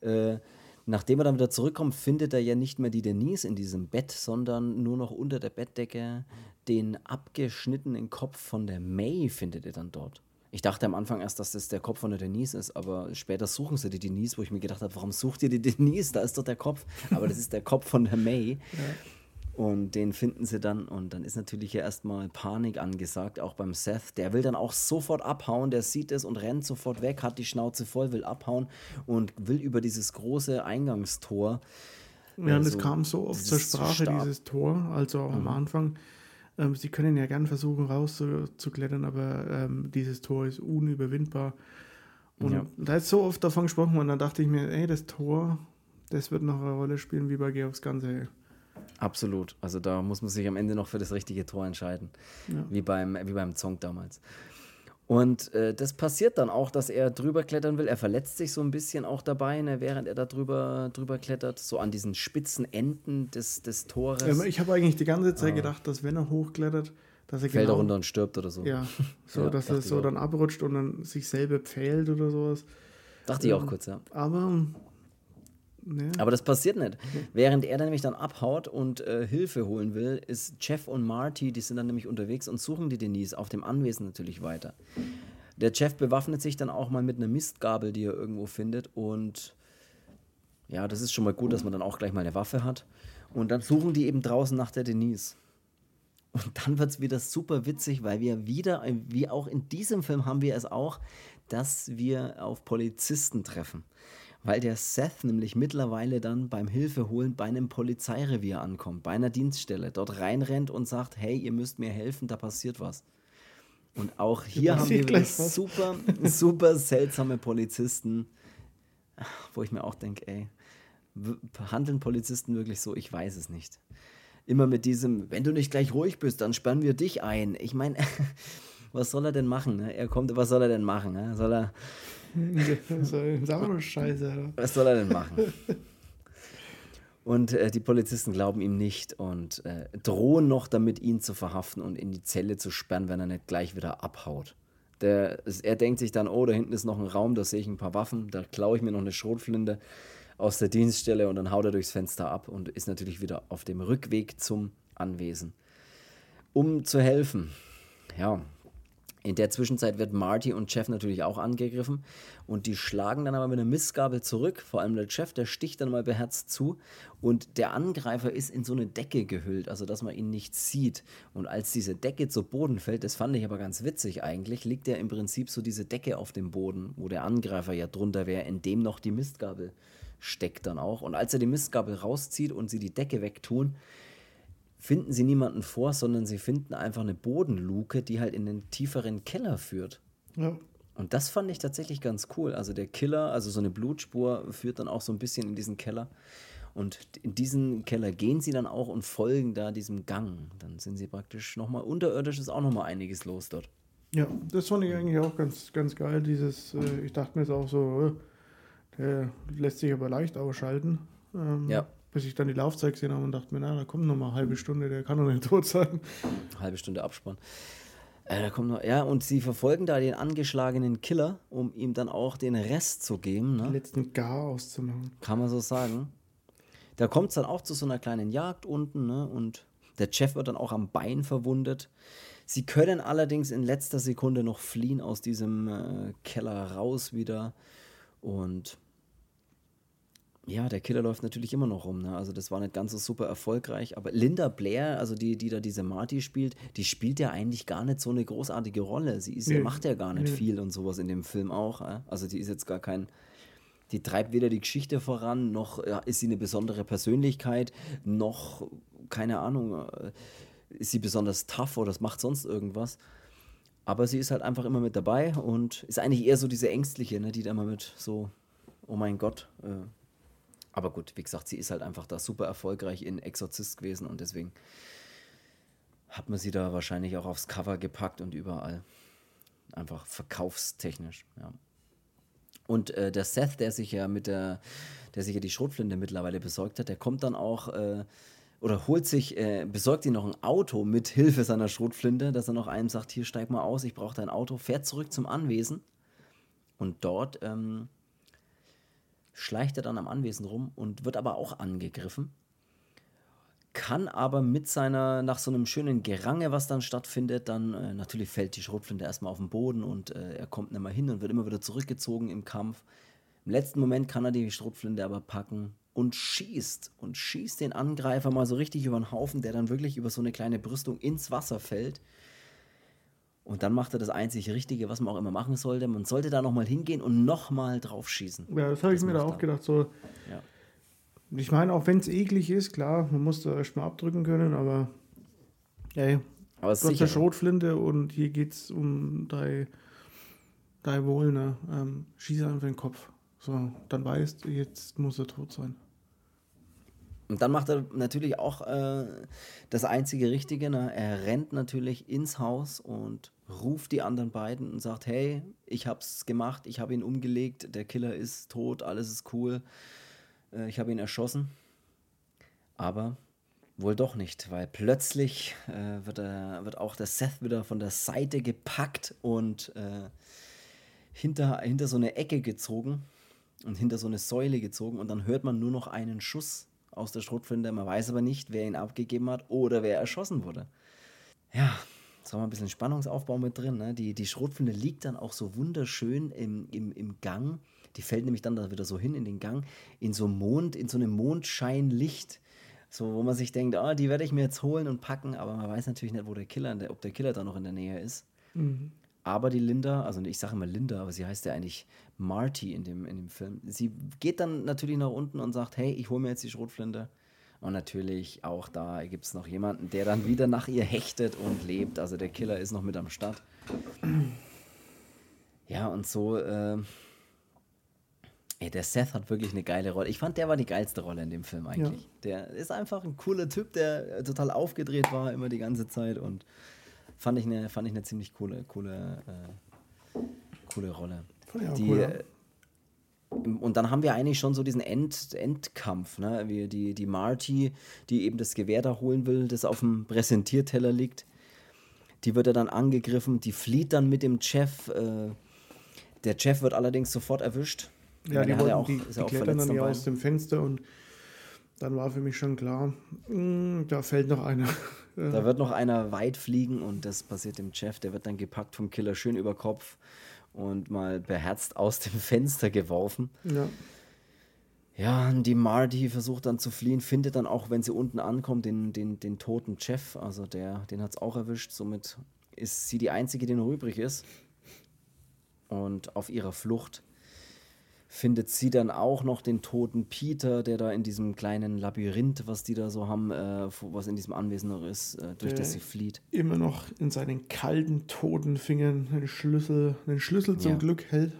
äh, nachdem er dann wieder zurückkommt, findet er ja nicht mehr die Denise in diesem Bett, sondern nur noch unter der Bettdecke den abgeschnittenen Kopf von der May findet er dann dort. Ich dachte am Anfang erst, dass das der Kopf von der Denise ist, aber später suchen sie die Denise, wo ich mir gedacht habe, warum sucht ihr die Denise? Da ist doch der Kopf. Aber das ist der Kopf von der May. Ja. Und den finden sie dann und dann ist natürlich ja erstmal Panik angesagt, auch beim Seth. Der will dann auch sofort abhauen, der sieht es und rennt sofort weg, hat die Schnauze voll, will abhauen und will über dieses große Eingangstor. Ja, und es also kam so oft zur Sprache, Stab. dieses Tor, also mhm. am Anfang ähm, sie können ja gern versuchen rauszuklettern, aber ähm, dieses Tor ist unüberwindbar. Und ja. da ist so oft davon gesprochen und dann dachte ich mir, ey, das Tor, das wird noch eine Rolle spielen wie bei Georgs Ganze. Absolut. Also da muss man sich am Ende noch für das richtige Tor entscheiden. Ja. Wie, beim, wie beim Song damals. Und äh, das passiert dann auch, dass er drüber klettern will. Er verletzt sich so ein bisschen auch dabei, ne, während er da drüber, drüber klettert, so an diesen spitzen Enden des, des Tores. Ja, ich habe eigentlich die ganze Zeit gedacht, dass wenn er hochklettert, dass er Fällt er runter und stirbt oder so. Ja, so Ja, dass er so dann abrutscht und dann sich selber pfählt oder sowas. Dachte ich auch Ähm, kurz, ja. Aber ne, Aber das passiert nicht. Während er dann nämlich dann abhaut und äh, Hilfe holen will, ist Jeff und Marty, die sind dann nämlich unterwegs und suchen die Denise auf dem Anwesen natürlich weiter. Der Jeff bewaffnet sich dann auch mal mit einer Mistgabel, die er irgendwo findet und ja, das ist schon mal gut, dass man dann auch gleich mal eine Waffe hat. Und dann suchen die eben draußen nach der Denise. Und dann wird es wieder super witzig, weil wir wieder, wie auch in diesem Film haben wir es auch, dass wir auf Polizisten treffen. Weil der Seth nämlich mittlerweile dann beim Hilfeholen bei einem Polizeirevier ankommt, bei einer Dienststelle, dort reinrennt und sagt, hey, ihr müsst mir helfen, da passiert was. Und auch hier haben wir wieder super, super seltsame Polizisten, wo ich mir auch denke, ey, handeln Polizisten wirklich so? Ich weiß es nicht. Immer mit diesem, wenn du nicht gleich ruhig bist, dann sperren wir dich ein. Ich meine, was soll er denn machen? Ne? Er kommt, was soll er denn machen? Ne? Soll er, noch scheiße. Was soll er denn machen? Und äh, die Polizisten glauben ihm nicht und äh, drohen noch damit, ihn zu verhaften und in die Zelle zu sperren, wenn er nicht gleich wieder abhaut. Der, er denkt sich dann, oh, da hinten ist noch ein Raum, da sehe ich ein paar Waffen, da klaue ich mir noch eine Schrotflinte aus der Dienststelle und dann haut er durchs Fenster ab und ist natürlich wieder auf dem Rückweg zum Anwesen. Um zu helfen, ja, in der Zwischenzeit wird Marty und Jeff natürlich auch angegriffen und die schlagen dann aber mit einer Mistgabel zurück. Vor allem der Jeff, der sticht dann mal beherzt zu und der Angreifer ist in so eine Decke gehüllt, also dass man ihn nicht sieht. Und als diese Decke zu Boden fällt, das fand ich aber ganz witzig eigentlich, liegt ja im Prinzip so diese Decke auf dem Boden, wo der Angreifer ja drunter wäre, in dem noch die Mistgabel steckt dann auch. Und als er die Mistgabel rauszieht und sie die Decke wegtun, finden sie niemanden vor, sondern sie finden einfach eine Bodenluke, die halt in den tieferen Keller führt. Ja. Und das fand ich tatsächlich ganz cool. Also der Killer, also so eine Blutspur führt dann auch so ein bisschen in diesen Keller. Und in diesen Keller gehen sie dann auch und folgen da diesem Gang. Dann sind sie praktisch nochmal unterirdisch, ist auch nochmal einiges los dort. ja, das fand ich eigentlich auch ganz, ganz geil. Dieses, äh, ich dachte mir jetzt auch so, äh, der lässt sich aber leicht ausschalten. Ähm, Ja. Bis ich dann die Laufzeit gesehen habe und dachte mir, na, da kommt noch mal eine halbe Stunde, der kann doch nicht tot sein. Halbe Stunde Abspann. Äh, da kommt noch, ja, und sie verfolgen da den angeschlagenen Killer, um ihm dann auch den Rest zu geben. Ne? Den letzten Gar auszumachen. Kann man so sagen. Da kommt es dann auch zu so einer kleinen Jagd unten, ne? Und der Jeff wird dann auch am Bein verwundet. Sie können allerdings in letzter Sekunde noch fliehen aus diesem äh, Keller raus wieder. Und ja, der Killer läuft natürlich immer noch rum. Ne? Also das war nicht ganz so super erfolgreich. Aber Linda Blair, also die, die da diese Marty spielt, die spielt ja eigentlich gar nicht so eine großartige Rolle. Sie ist, Nee. macht ja gar nicht Nee. viel und sowas in dem Film auch. Äh? Also die ist jetzt gar kein, die treibt weder die Geschichte voran, noch ja, ist sie eine besondere Persönlichkeit, noch, keine Ahnung, äh, ist sie besonders tough oder macht sonst irgendwas. Aber sie ist halt einfach immer mit dabei und ist eigentlich eher so diese Ängstliche, ne, die da immer mit so, oh mein Gott. Äh. Aber gut, wie gesagt, sie ist halt einfach da super erfolgreich in Exorzist gewesen und deswegen hat man sie da wahrscheinlich auch aufs Cover gepackt und überall. Einfach verkaufstechnisch, ja. Und äh, der Seth, der sich ja mit der, der sich ja die Schrotflinte mittlerweile besorgt hat, der kommt dann auch äh, oder holt sich, äh, besorgt ihm noch ein Auto mit Hilfe seiner Schrotflinte, dass er noch einem sagt, hier steig mal aus, ich brauche dein Auto, fährt zurück zum Anwesen und dort ähm, schleicht er dann am Anwesen rum und wird aber auch angegriffen. Kann aber mit seiner, nach so einem schönen Gerange, was dann stattfindet, dann äh, natürlich fällt die Schrotflinte erstmal auf den Boden und äh, er kommt nicht mehr hin und wird immer wieder zurückgezogen im Kampf. Im letzten Moment kann er die Schrotflinte aber packen und schießt und schießt den Angreifer mal so richtig über den Haufen, der dann wirklich über so eine kleine Brüstung ins Wasser fällt. Und dann macht er das einzig Richtige, was man auch immer machen sollte. Man sollte da nochmal hingehen und nochmal drauf schießen. Ja, das habe ich mir da auch gedacht. So, Ja. ich meine, auch wenn es eklig ist, klar, man muss da erstmal abdrücken können, aber ey, Aber du hast eine Schrotflinte und hier geht es um dein, dein Wohl, ne? Ähm, schieß einfach in den Kopf. So, dann weißt du, jetzt muss er tot sein. Und dann macht er natürlich auch äh, das einzige Richtige. Ne? Er rennt natürlich ins Haus und ruft die anderen beiden und sagt, hey, ich hab's gemacht, ich habe ihn umgelegt, der Killer ist tot, alles ist cool, äh, ich habe ihn erschossen. Aber wohl doch nicht, weil plötzlich äh, wird, er, wird auch der Seth wieder von der Seite gepackt und äh, hinter, hinter so eine Ecke gezogen und hinter so eine Säule gezogen und dann hört man nur noch einen Schuss aus der Schrotflinte. Man weiß aber nicht, wer ihn abgegeben hat oder wer erschossen wurde. Ja, so haben wir ein bisschen Spannungsaufbau mit drin. Ne? Die, die Schrotflinte liegt dann auch so wunderschön im, im, im Gang. Die fällt nämlich dann da wieder so hin in den Gang, in so Mond, in so einem Mondscheinlicht. So, wo man sich denkt, ah, die werde ich mir jetzt holen und packen, aber man weiß natürlich nicht, wo der Killer, ob der Killer da noch in der Nähe ist. Mhm. Aber die Linda, also ich sage immer Linda, aber sie heißt ja eigentlich Marty in dem, in dem Film. Sie geht dann natürlich nach unten und sagt, hey, ich hole mir jetzt die Schrotflinte. Und natürlich auch da gibt es noch jemanden, der dann wieder nach ihr hechtet und lebt. Also der Killer ist noch mit am Start. Ja, und so, äh, ey, der Seth hat wirklich eine geile Rolle. Ich fand, der war die geilste Rolle in dem Film eigentlich. Ja. Der ist einfach ein cooler Typ, der total aufgedreht war immer die ganze Zeit und fand ich eine, fand ich eine ziemlich coole, coole, äh, coole Rolle. Ja, die, cool, ja. Und dann haben wir eigentlich schon so diesen End, Endkampf, ne? Wie die, die Marty, die eben das Gewehr da holen will, das auf dem Präsentierteller liegt. Die wird er dann angegriffen, die flieht dann mit dem Chef. Äh, der Chef wird allerdings sofort erwischt. Ja, die, wollten, auch, die, die klettern dann ja aus dem Fenster und dann war für mich schon klar, mh, hm, da fällt noch einer. Da wird noch einer weit fliegen und das passiert dem Chef. Der wird dann gepackt vom Killer schön über Kopf und mal beherzt aus dem Fenster geworfen. Ja. Ja, die Marty versucht dann zu fliehen, findet dann auch, wenn sie unten ankommt, den, den, den toten Chef. Also der, den hat es auch erwischt. Somit ist sie die Einzige, die noch übrig ist. Und auf ihrer Flucht findet sie dann auch noch den toten Peter, der da in diesem kleinen Labyrinth, was die da so haben, äh, was in diesem Anwesen noch ist, äh, durch der das sie flieht. Immer noch in seinen kalten, toten Fingern einen Schlüssel, einen Schlüssel zum ja. Glück hält.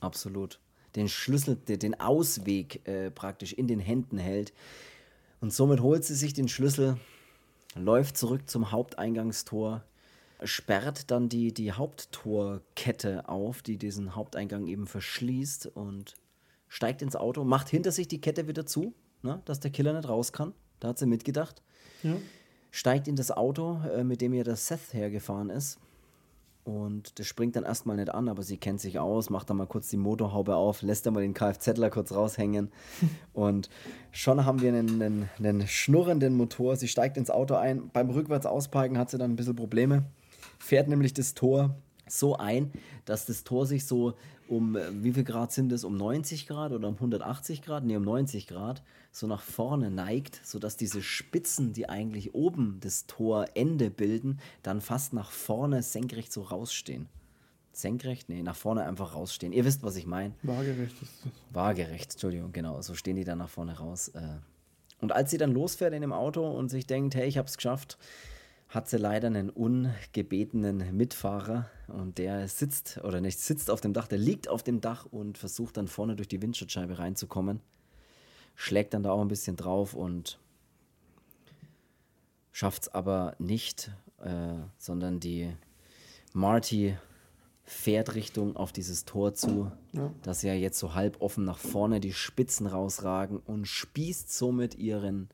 Absolut. Den Schlüssel, den Ausweg äh, praktisch in den Händen hält. Und somit holt sie sich den Schlüssel, läuft zurück zum Haupteingangstor, sperrt dann die, die Haupttorkette auf, die diesen Haupteingang eben verschließt und steigt ins Auto, macht hinter sich die Kette wieder zu, ne, dass der Killer nicht raus kann. Da hat sie mitgedacht. Ja. Steigt in das Auto, äh, mit dem ihr das Seth hergefahren ist. Und das springt dann erstmal nicht an, aber sie kennt sich aus, macht dann mal kurz die Motorhaube auf, lässt dann mal den Kfzler kurz raushängen. und schon haben wir einen, einen, einen schnurrenden Motor. Sie steigt ins Auto ein. Beim rückwärts ausparken hat sie dann ein bisschen Probleme fährt nämlich das Tor so ein, dass das Tor sich so um, äh, wie viel Grad sind es, um 90 Grad oder um 180 Grad? Ne, um 90 Grad, so nach vorne neigt, sodass diese Spitzen, die eigentlich oben das Torende bilden, dann fast nach vorne senkrecht so rausstehen. Senkrecht? Nee, nach vorne einfach rausstehen. Ihr wisst, was ich meine. Waagerecht ist das. Waagerecht, Entschuldigung, genau. So stehen die dann nach vorne raus. Äh. Und als sie dann losfährt in dem Auto und sich denkt, hey, ich hab's geschafft, hat sie leider einen ungebetenen Mitfahrer und der sitzt oder nicht sitzt auf dem Dach, der liegt auf dem Dach und versucht dann vorne durch die Windschutzscheibe reinzukommen. Schlägt dann da auch ein bisschen drauf und schafft es aber nicht, äh, sondern die Marty fährt Richtung auf dieses Tor zu, ja. das ja jetzt so halb offen nach vorne die Spitzen rausragen und spießt somit ihren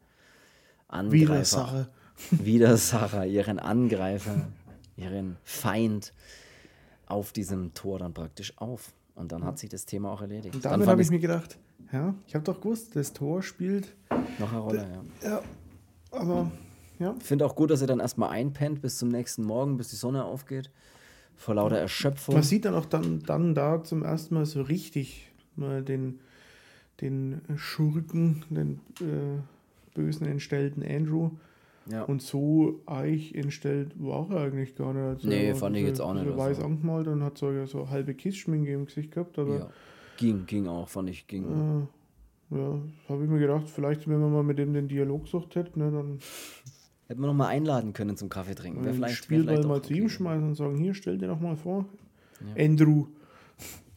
Angreifer wieder Sarah, ihren Angreifer, ihren Feind auf diesem Tor dann praktisch auf. Und dann hat sich das Thema auch erledigt. Und damit habe ich mir gedacht, ja, ich habe doch gewusst, das Tor spielt. Noch eine Rolle, ja. Ja, aber ja. Ich finde auch gut, dass er dann erstmal einpennt bis zum nächsten Morgen, bis die Sonne aufgeht. Vor lauter Erschöpfung. Man sieht dann auch dann, dann da zum ersten Mal so richtig mal den, den Schurken, den äh, bösen, entstellten Andrew ja. Und so eich entstellt war er eigentlich gar nicht. Also nee, fand ich jetzt auch nicht. Er weiß so. angemalt und hat so, ja, so halbe Kissschminke im Gesicht gehabt. Aber ja. Ging, ging auch, fand ich. Ging. Äh, ja, habe ich mir gedacht, vielleicht, wenn man mal mit dem den Dialog sucht hätte, ne, dann. Hätten wir noch mal einladen können zum Kaffee trinken. Wäre vielleicht, Spielball mal zu ihm schmeißen und sagen: Hier, stell dir doch mal vor. Ja. Andrew.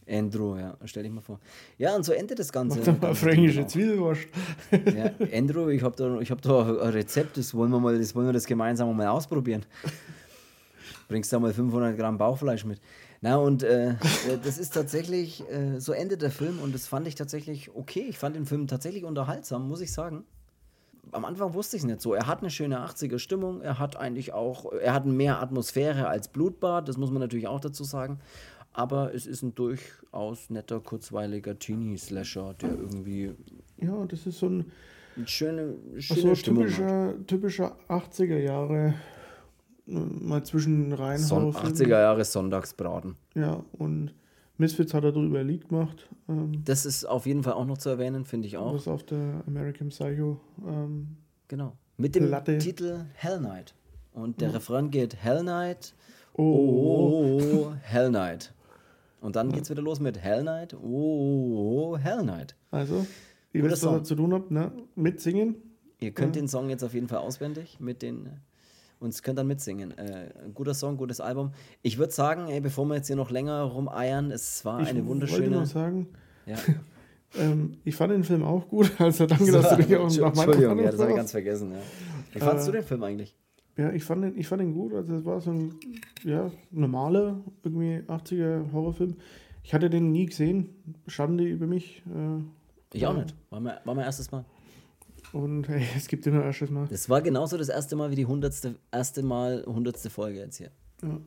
Andrew, ja, stell dich mal vor. Ja, und so endet das Ganze. Mach mal fränkische Zwiebelwurst. ja, Andrew, ich habe da, hab da ein Rezept, das wollen, wir mal, das wollen wir das gemeinsam mal ausprobieren. Bringst da mal 500 Gramm Bauchfleisch mit. Na, und äh, äh, das ist tatsächlich, äh, so endet der Film und das fand ich tatsächlich okay. Ich fand den Film tatsächlich unterhaltsam, muss ich sagen. Am Anfang wusste ich es nicht so. Er hat eine schöne 80er Stimmung, er hat eigentlich auch, er hat mehr Atmosphäre als Blutbad, das muss man natürlich auch dazu sagen. Aber es ist ein durchaus netter, kurzweiliger Teenie-Slasher, der irgendwie. Ja, das ist so ein. Schöne, schöne so Stimmung typischer, typischer 80er Jahre mal zwischen rein. Son 80er Jahre Sonntagsbraten. Ja, und Misfits hat er darüber Lied gemacht. Ähm, das ist auf jeden Fall auch noch zu erwähnen, finde ich auch. Das auf der American Psycho. Ähm, genau. Mit dem Platte. Titel Hell Night. Und der ja. Refrain geht Hell Night. Oh, oh, oh Hell Night. Und dann es wieder los mit Hell Night. Oh, oh Hell Night. Also, ihr wisst, was ihr zu tun habt, ne? Mitsingen. Ihr könnt ja. den Song jetzt auf jeden Fall auswendig mit den und könnt dann mitsingen. Äh, guter Song, gutes Album. Ich würde sagen, ey, bevor wir jetzt hier noch länger rumeiern, es war ich eine wunderschöne. Ich wollte noch sagen, ja. ähm, ich fand den Film auch gut. Also danke, dass du dich auch noch mal Entschuldigung, ja, das habe ich ganz vergessen. Ja. Wie fandest äh, du den Film eigentlich? Ja, ich fand den, ich fand den gut. Also es war so ein ja, normaler, irgendwie 80er Horrorfilm. Ich hatte den nie gesehen. Schande über mich. Äh, ich auch nicht. War mein, war mein erstes Mal. Und hey, es gibt immer erstes Mal. Das war genauso das erste Mal wie die hundertste, erste Mal, hundertste Folge jetzt hier. Ja.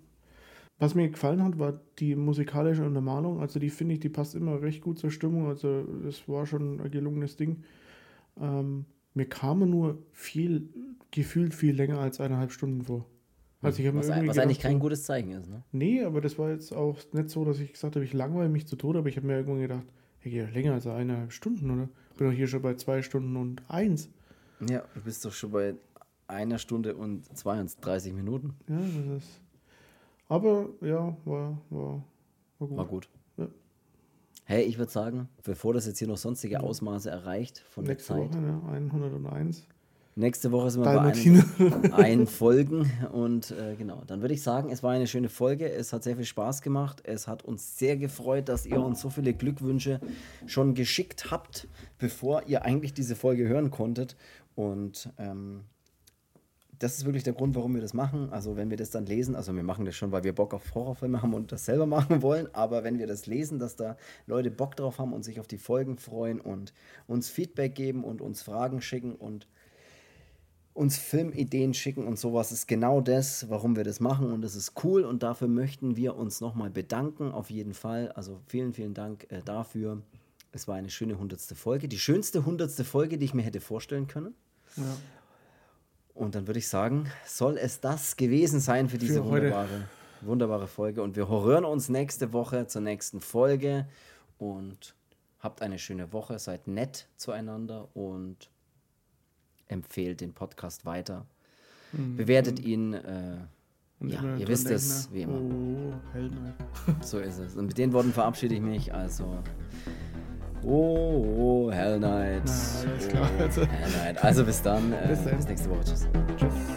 Was mir gefallen hat, war die musikalische Untermalung. Also die finde ich, die passt immer recht gut zur Stimmung. Also das war schon ein gelungenes Ding. Ähm, mir kam nur viel, gefühlt viel länger als eineinhalb Stunden vor. Also ich was, was gedacht, eigentlich kein gutes Zeichen ist, ne? Nee, aber das war jetzt auch nicht so, dass ich gesagt habe, ich langweile mich zu Tode, aber ich habe mir irgendwann gedacht, hey, länger als eineinhalb Stunden, oder? bin doch hier schon bei zwei Stunden und eins. Ja, du bist doch schon bei einer Stunde und 32 Minuten. Ja, das ist. Aber ja, war, war, war gut. War gut. Ja. Hey, ich würde sagen, bevor das jetzt hier noch sonstige Ausmaße erreicht von Nächste der Zeit. Woche, ne, 101. Nächste Woche sind wir bei ein, Folgen und äh, genau, dann würde ich sagen, es war eine schöne Folge, es hat sehr viel Spaß gemacht, es hat uns sehr gefreut, dass ihr uns so viele Glückwünsche schon geschickt habt, bevor ihr eigentlich diese Folge hören konntet und ähm, das ist wirklich der Grund, warum wir das machen. Also wenn wir das dann lesen, also wir machen das schon, weil wir Bock auf Horrorfilme haben und das selber machen wollen, aber wenn wir das lesen, dass da Leute Bock drauf haben und sich auf die Folgen freuen und uns Feedback geben und uns Fragen schicken und uns Filmideen schicken und sowas ist genau das, warum wir das machen und das ist cool und dafür möchten wir uns nochmal bedanken, auf jeden Fall. Also vielen, vielen Dank äh, dafür. Es war eine schöne hundertste Folge, die schönste hundertste Folge, die ich mir hätte vorstellen können. Ja. Und dann würde ich sagen, soll es das gewesen sein für diese für wunderbare, wunderbare Folge und wir hören uns nächste Woche zur nächsten Folge und habt eine schöne Woche, seid nett zueinander und empfehlt den Podcast weiter. Mhm. Bewertet ihn. Äh, ja, ihr wisst es, wie immer. Oh, so ist es. Und mit den Worten verabschiede ich mich. Also. Oh, oh Hell Knight. Na, alles klar. Oh, Hell Knight. Also bis dann. Äh, bis, bis nächste Woche. Tschüss. Tschüss.